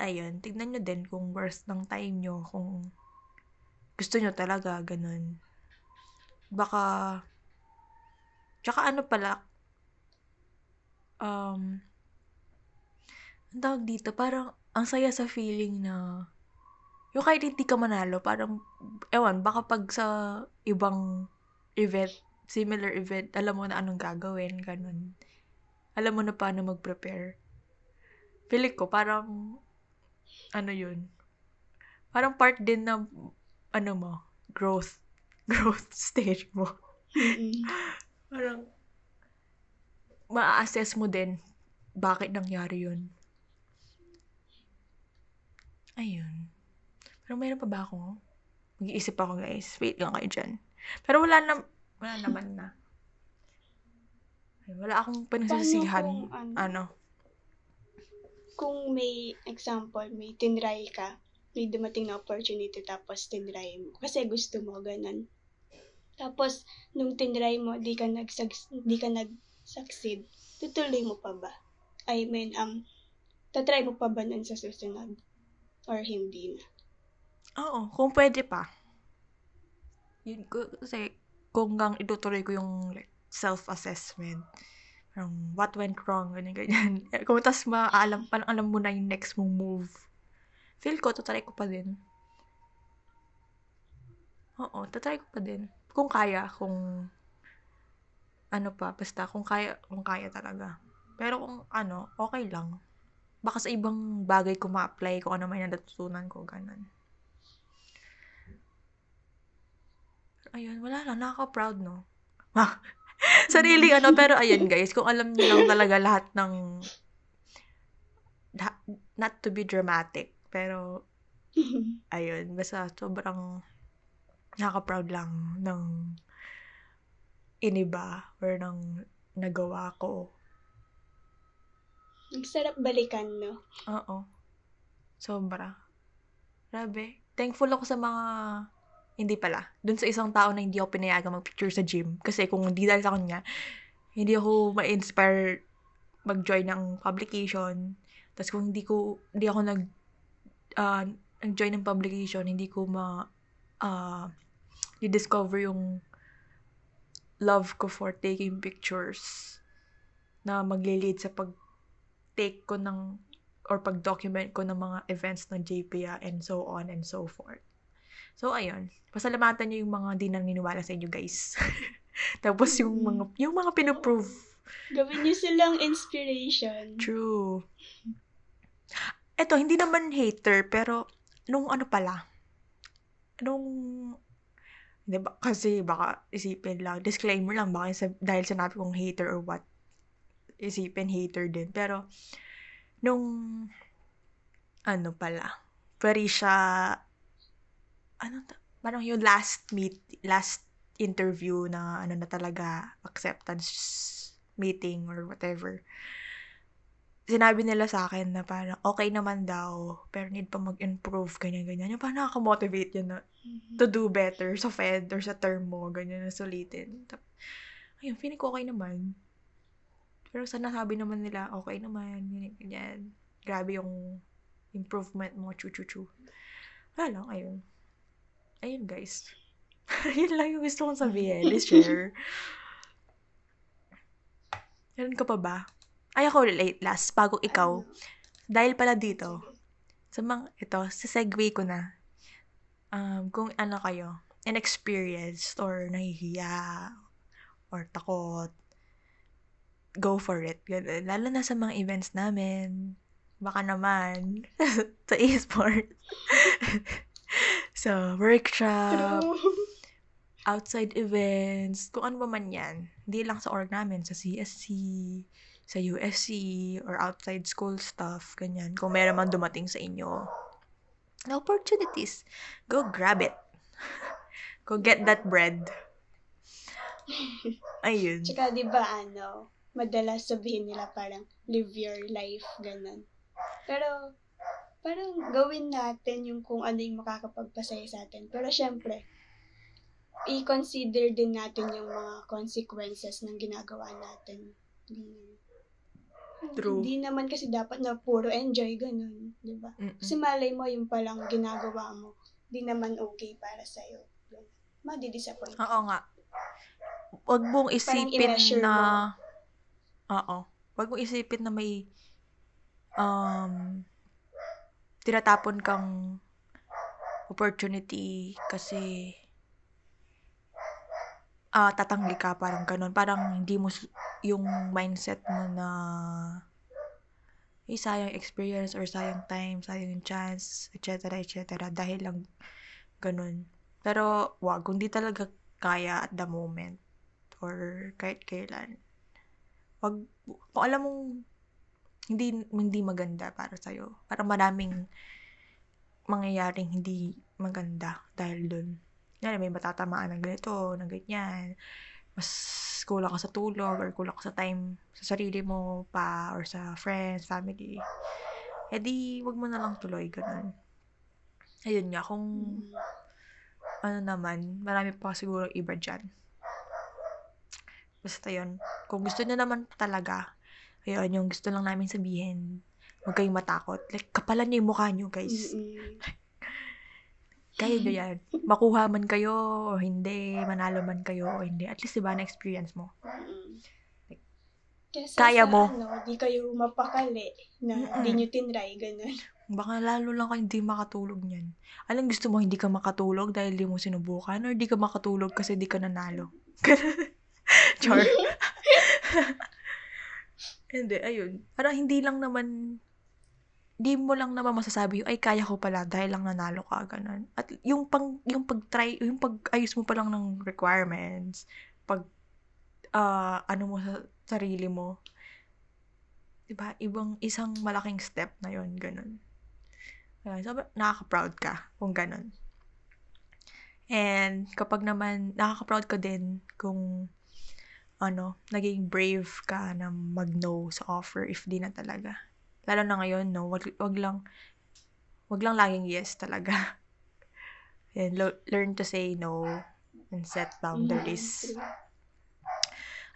ayun, tignan nyo din kung worth ng time nyo, kung gusto nyo talaga, ganun. Baka, tsaka ano pala, um, ang tawag dito, parang ang saya sa feeling na yung kahit hindi ka manalo, parang, ewan, baka pag sa ibang event, similar event, alam mo na anong gagawin, ganun. Alam mo na paano mag-prepare. Feeling ko, parang, ano yun, parang part din ng, ano mo, growth, <laughs> growth stage mo. Mm-mm. Parang, ma-assess mo din bakit nangyari yun. Ayun. Pero meron pa ba ako? Mag-iisip ako, guys. Wait lang kayo dyan. Pero wala na, wala naman na. Ay, wala akong pinagsisihan. Ano? ano? Kung may example, may tinry ka, may dumating na opportunity tapos tinry mo. Kasi gusto mo, ganun. Tapos, nung tinry mo, di ka, nagsag- di ka nag-succeed, tutuloy mo pa ba? I mean, um, tatry mo pa ba nun sa susunod? Or hindi na? Oo, kung pwede pa. Yun, ko- kasi kung gang itutuloy ko yung like, self-assessment, parang what went wrong, ganyan, ganyan. Eh, <laughs> Kung tas maalam, parang alam mo na yung next mong move. Feel ko, tatry ko pa din. Oo, tatry ko pa din. Kung kaya, kung ano pa, basta kung kaya, kung kaya talaga. Pero kung ano, okay lang. Baka sa ibang bagay ko ma-apply kung ano may natutunan ko, ganun. Ayun, wala lang. Nakaka-proud, no? <laughs> Sarili, ano, <laughs> pero ayun, guys, kung alam niyo lang talaga lahat ng, not to be dramatic, Pero, <laughs> ayun, basta sobrang nakaka-proud lang ng iniba or ng nagawa ko. Ang sarap balikan, no? Oo. Sobra. Grabe. Thankful ako sa mga hindi pala. Dun sa isang tao na hindi ako pinayagang mag-picture sa gym. Kasi kung hindi dahil sa kanya, hindi ako ma-inspire mag-join ng publication. Tapos kung hindi ko, hindi ako nag, uh, nag-join ng publication, hindi ko ma, uh, di-discover yung love ko for taking pictures na magle-lead sa pag-take ko ng or pag-document ko ng mga events ng JPA and so on and so forth. So, ayun. Pasalamatan niyo yung mga di naniniwala sa inyo, guys. <laughs> Tapos yung mga, yung mga pinoprove. Gawin niyo silang inspiration. True. Eto, hindi naman hater, pero nung ano pala, nung, hindi ba, kasi baka isipin lang, disclaimer lang, baka sa, dahil sinabi kong hater or what, isipin hater din. Pero, nung, ano pala, very siya, ano, parang yung last meet, last interview na ano na talaga acceptance meeting or whatever. Sinabi nila sa akin na parang okay naman daw, pero need pa mag-improve, ganyan-ganyan. Yung parang nakaka-motivate yun na to do better sa Fed or sa term mo, ganyan na sulitin. Ayun, feeling ko okay naman. Pero sa nasabi naman nila, okay naman, ganyan, ganyan. Grabe yung improvement mo, chu-chu-chu. Wala lang, ayun ayun guys. <laughs> yun lang yung gusto kong sabihin. Let's share. Meron ka pa ba? Ay, ako late last, bago ikaw. Dahil pala dito, sa mga, ito, sa segue ko na, um, kung ano kayo, inexperienced or nahihiya or takot, go for it. Lalo na sa mga events namin. Baka naman, <laughs> sa e-sport. <laughs> So, workshop, outside events, kung ano ba man yan. Hindi lang sa org namin, sa CSC, sa USC, or outside school stuff, ganyan. Kung meron man dumating sa inyo na opportunities, go grab it. <laughs> go get that bread. Ayun. Tsaka, di ba, ano, madalas sabihin nila parang, live your life, ganun. Pero, parang gawin natin yung kung ano yung makakapagpasaya sa atin. Pero syempre, i-consider din natin yung mga consequences ng ginagawa natin. True. Hindi naman kasi dapat na puro enjoy, ganun. Di ba? Kasi malay mo yung palang ginagawa mo, di naman okay para sa'yo. Madi-disappoint. Oo nga. Huwag mong isipin na... Oo. Huwag mong isipin na may um, tinatapon kang opportunity kasi ah uh, tatanggi ka parang ganun parang hindi mo yung mindset mo na eh, sayang experience or sayang time, sayang chance, etc. etc. dahil lang ganun. Pero wag, kung di talaga kaya at the moment or kahit kailan. Wag, kung alam mong hindi hindi maganda para sa iyo. Para maraming mangyayaring hindi maganda dahil doon. Yan, may matatamaan ng ganito, ng ganyan. Mas kulang ka sa tulog or kulang ka sa time sa sarili mo pa or sa friends, family. Eh di, wag mo na lang tuloy, ganun. Ayun nga, kung ano naman, marami pa siguro iba dyan. Basta yun. Kung gusto niyo naman talaga, Ayun, yung gusto lang namin sabihin. Huwag kayong matakot. Like, kapalan niyo yung mukha niyo, guys. Kaya nyo yan. Makuha man kayo o hindi, manalo man kayo o hindi. At least, diba, na-experience mo. Like, Kesa kaya sa, mo. Ano, di kayo mapakali na Mm-mm. di nyo tinry, ganun. Baka lalo lang kayo hindi makatulog niyan. Alam gusto mo hindi ka makatulog dahil di mo sinubukan or di ka makatulog kasi di ka nanalo. <laughs> Char. <laughs> Hindi, ayun. Parang hindi lang naman, hindi mo lang naman masasabi, ay, kaya ko pala dahil lang nanalo ka, ganun. At yung pang, yung pag-try, yung pag-ayos mo pa lang ng requirements, pag, uh, ano mo sa sarili mo, diba, ibang isang malaking step na yon ganun. Ayun, so, nakaka-proud ka kung ganun. And kapag naman, nakaka-proud ka din kung ano, naging brave ka na mag-no sa offer if di na talaga. Lalo na ngayon, no, wag, wag lang, wag lang laging yes talaga. <laughs> And lo- learn to say no and set boundaries.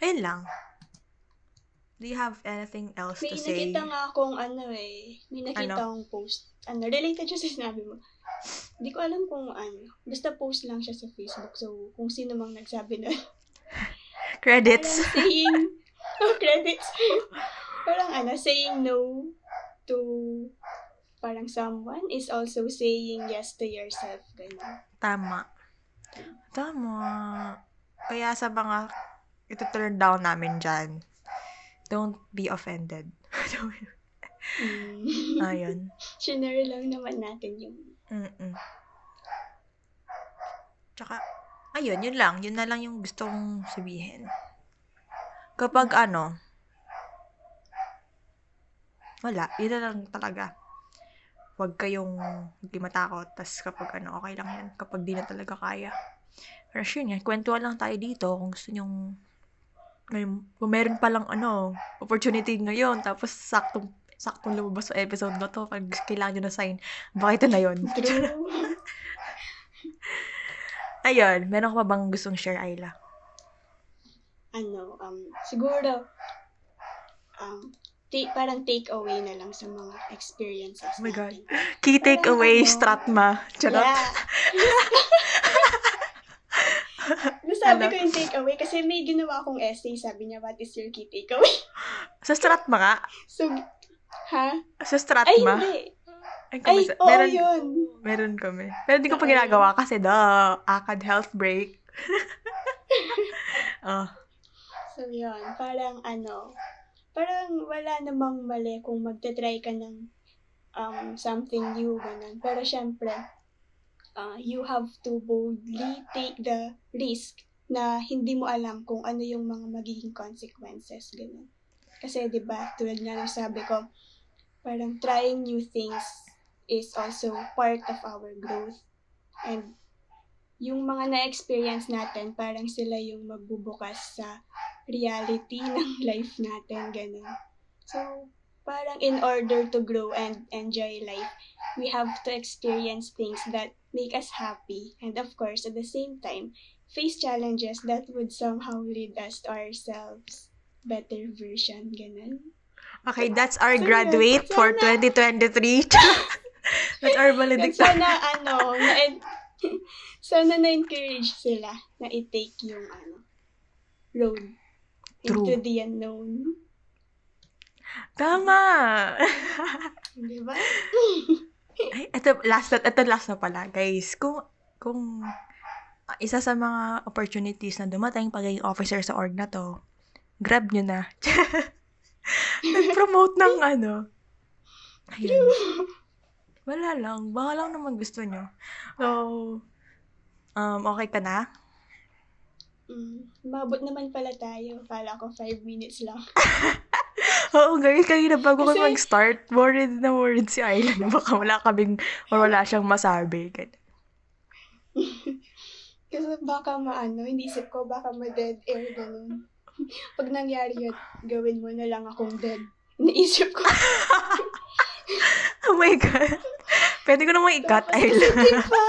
Ayun lang. Do you have anything else May to say? nakita nga akong ano eh. May nakita Ano? akong post. Ano, related siya sa sinabi mo. Hindi ko alam kung ano. Basta post lang siya sa Facebook. So, kung sino mang nagsabi na. <laughs> Credits. Parang saying, oh, credits. <laughs> parang ano, saying no to parang someone is also saying yes to yourself. Ganun. Tama. Tama. Kaya sa mga ito turn down namin dyan, don't be offended. Mm. <laughs> Ayun. Shinare lang naman natin yung Mm-mm. Tsaka, ayun, yun lang. Yun na lang yung gusto kong sabihin. Kapag ano, wala. Yun na lang talaga. Huwag kayong hindi matakot. Tapos kapag ano, okay lang yan. Kapag di na talaga kaya. Pero yun yan, kwentuhan lang tayo dito kung gusto nyong ngayon, kung meron palang ano, opportunity ngayon, tapos saktong saktong lumabas sa episode na to, pag kailangan nyo na sign, baka ito na yun. <laughs> Ayun, meron ka pa bang gustong share, Ayla? ano, um, siguro, um, take, parang take away na lang sa mga experiences Oh my God. natin. <gasps> Key takeaway, ano? Stratma. Charot. Yeah. <laughs> Nasabi Ano? ko yung take away kasi may ginawa akong essay. Sabi niya, what is your key takeaway? Sa Stratma nga. So, ha? Sa Ay, Stratma. hindi. Ay, Ay, kami, oo, meron, yun. meron kami. Pero di ko pa ginagawa kasi the ACAD health break. <laughs> oh, So, yun. Parang ano, parang wala namang mali kung magte-try ka ng um, something new, ganun. Pero syempre, uh, you have to boldly take the risk na hindi mo alam kung ano yung mga magiging consequences, ganun. Kasi, di ba, tulad nga ng sabi ko, parang trying new things is also part of our growth. And yung mga na-experience natin, parang sila yung magbubukas sa reality <laughs> ng life natin, ganun. So, parang in order to grow and enjoy life, we have to experience things that make us happy. And of course, at the same time, face challenges that would somehow lead us to ourselves better version, ganun. Okay, that's our Sana- graduate for sana- 2023. <laughs> that's our valedictorian. sana, ano, na <laughs> sana na-encourage sila na i-take yung, ano, road into True. the unknown. Tama. <laughs> Di ba? Ay, ito last na, ito last na pala, guys. Kung kung ah, isa sa mga opportunities na dumating pagiging officer sa org na to, grab nyo na. Nag-promote ng <laughs> ano. Ayun. Wala lang. Baka lang naman gusto nyo. So, um, okay ka na? Mm, mabot naman pala tayo. Kala ko five minutes lang. <laughs> Oo, guys. Kanina bago Kasi- mag-start, worried na worried si Ayla. <laughs> Baka wala kaming, or wala siyang masabi. Kasi baka maano, hindi isip ko, baka ma-dead air, ganun. <laughs> Pag nangyari yun, gawin mo na lang akong dead. Naisip ko. <laughs> Oh my God. Pwede ko namang i-cut, Ayla. <laughs> Diba?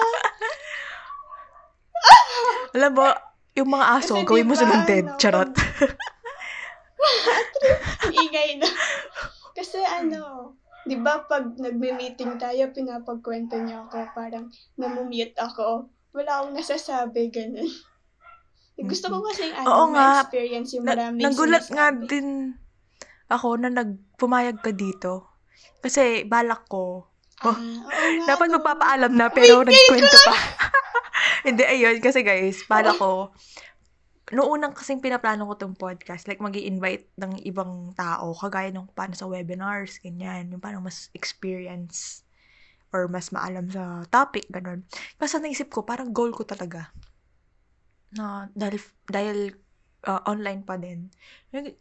Alam mo, yung mga aso, Kasi gawin mo diba, silang dead. ano, Charot. Ingay na. Kasi ano, di ba pag nagme-meeting tayo, pinapagkwento niya ako, parang namumute ako. Wala akong nasasabi, ganun. Gusto ko kasi ano, Oo nga. ma-experience yung Na, maraming nagulat nga din ako na nagpumayag ka dito. Kasi balak ko. Ah, oo nga, <laughs> Dapat no. magpapaalam na, pero nagkwento pa. <laughs> Hindi, ayun. Kasi guys, balak ko. Noong unang kasing pinaplano ko tong podcast, like mag invite ng ibang tao, kagaya nung paano sa webinars, ganyan. Yung parang mas experience or mas maalam sa topic, ganun. Kasi naisip ko, parang goal ko talaga. Na, dahil, dahil uh, online pa din,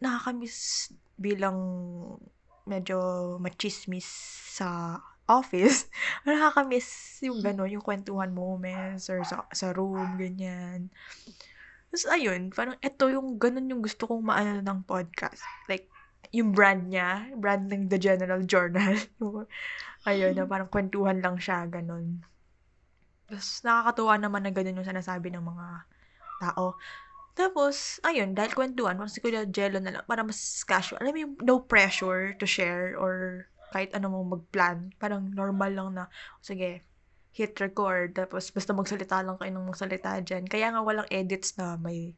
nakakamiss bilang medyo machismis sa office, <laughs> nakakamiss yung gano'n, yung kwentuhan moments or sa, sa room, ganyan. Tapos, ayun, parang ito yung ganun yung gusto kong maano ng podcast. Like, yung brand niya, brand ng The General Journal. <laughs> ayun, na parang kwentuhan lang siya, ganun. Tapos, nakakatuwa naman na ganun yung sinasabi ng mga tao. Tapos, ayun, dahil kwentuhan, parang si Kuya Jello na lang, para mas casual. Alam mo yung no pressure to share or kahit ano mo mag-plan. Parang normal lang na, sige, hit record, tapos basta magsalita lang kayo ng magsalita dyan. Kaya nga walang edits na may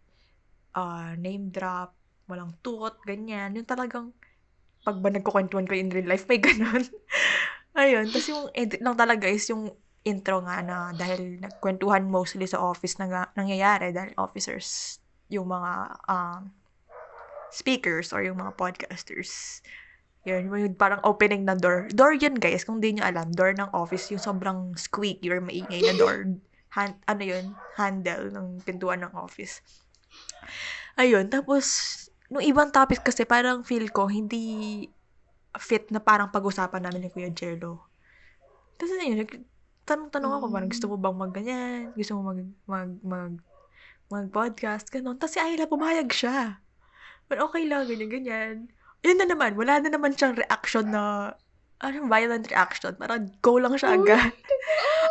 uh, name drop, walang tuot, ganyan. Yung talagang, pag ba nagkukwentuhan ko in real life, may ganun. <laughs> Ayun, tapos yung edit lang talaga is yung intro nga na dahil nagkwentuhan mostly sa office na nangyayari dahil officers yung mga um, speakers or yung mga podcasters. Yun, yung parang opening na door. Door yun, guys, kung di nyo alam. Door ng office, yung sobrang squeaky or maingay na door. <laughs> Hand, ano yun? Handle ng pintuan ng office. Ayun, tapos, nung ibang topic kasi, parang feel ko, hindi fit na parang pag-usapan namin ni Kuya Jello. Tapos, ayun, tanong-tanong ako, parang gusto mo bang mag-ganyan? Gusto mo mag, mag, mag, mag-podcast, ganun. Tapos si Ayla, pumayag siya. But okay lang, ganyan, ganyan. Yun na naman, wala na naman siyang reaction na, ano, violent reaction. Parang go lang siya agad.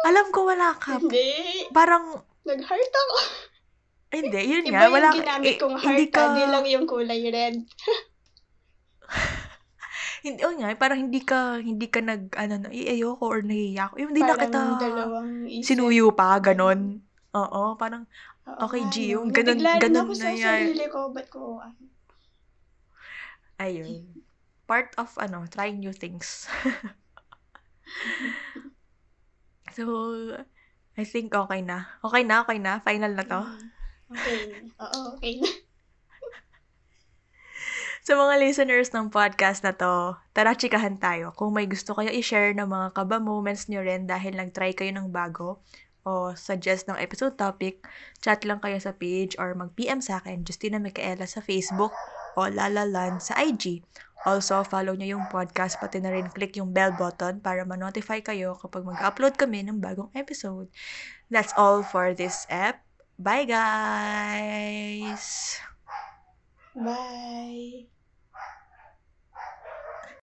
Alam ko wala ka. Hindi. Parang, Nag-heart ako. hindi, yun Iba nga. yung Wala, ginamit eh, kong hindi heart, ka... lang yung kulay red. <laughs> hindi, oh nga, parang hindi ka, hindi ka nag, ano, na, eh, ayoko or nahiya ako. Yung hindi na Parang kita dalawang isip. sinuyo pa, ganon. Oo, parang, Oo okay, nga, G, no? yung Nabigla ganun ako na sa yan. sarili ko, ba't ko, ano? ayun. Part of, ano, trying new things. <laughs> so, I think okay na. Okay na, okay na. Final na to. Mm. Okay. Oo, okay na. Sa mga listeners ng podcast na to, tara chikahan tayo. Kung may gusto kayo i-share ng mga kaba moments nyo rin dahil nag-try kayo ng bago o suggest ng episode topic, chat lang kayo sa page or mag-PM sa akin, Justina Micaela sa Facebook o Lalalan sa IG. Also, follow nyo yung podcast, pati na rin click yung bell button para ma-notify kayo kapag mag-upload kami ng bagong episode. That's all for this app. Bye, guys! Bye.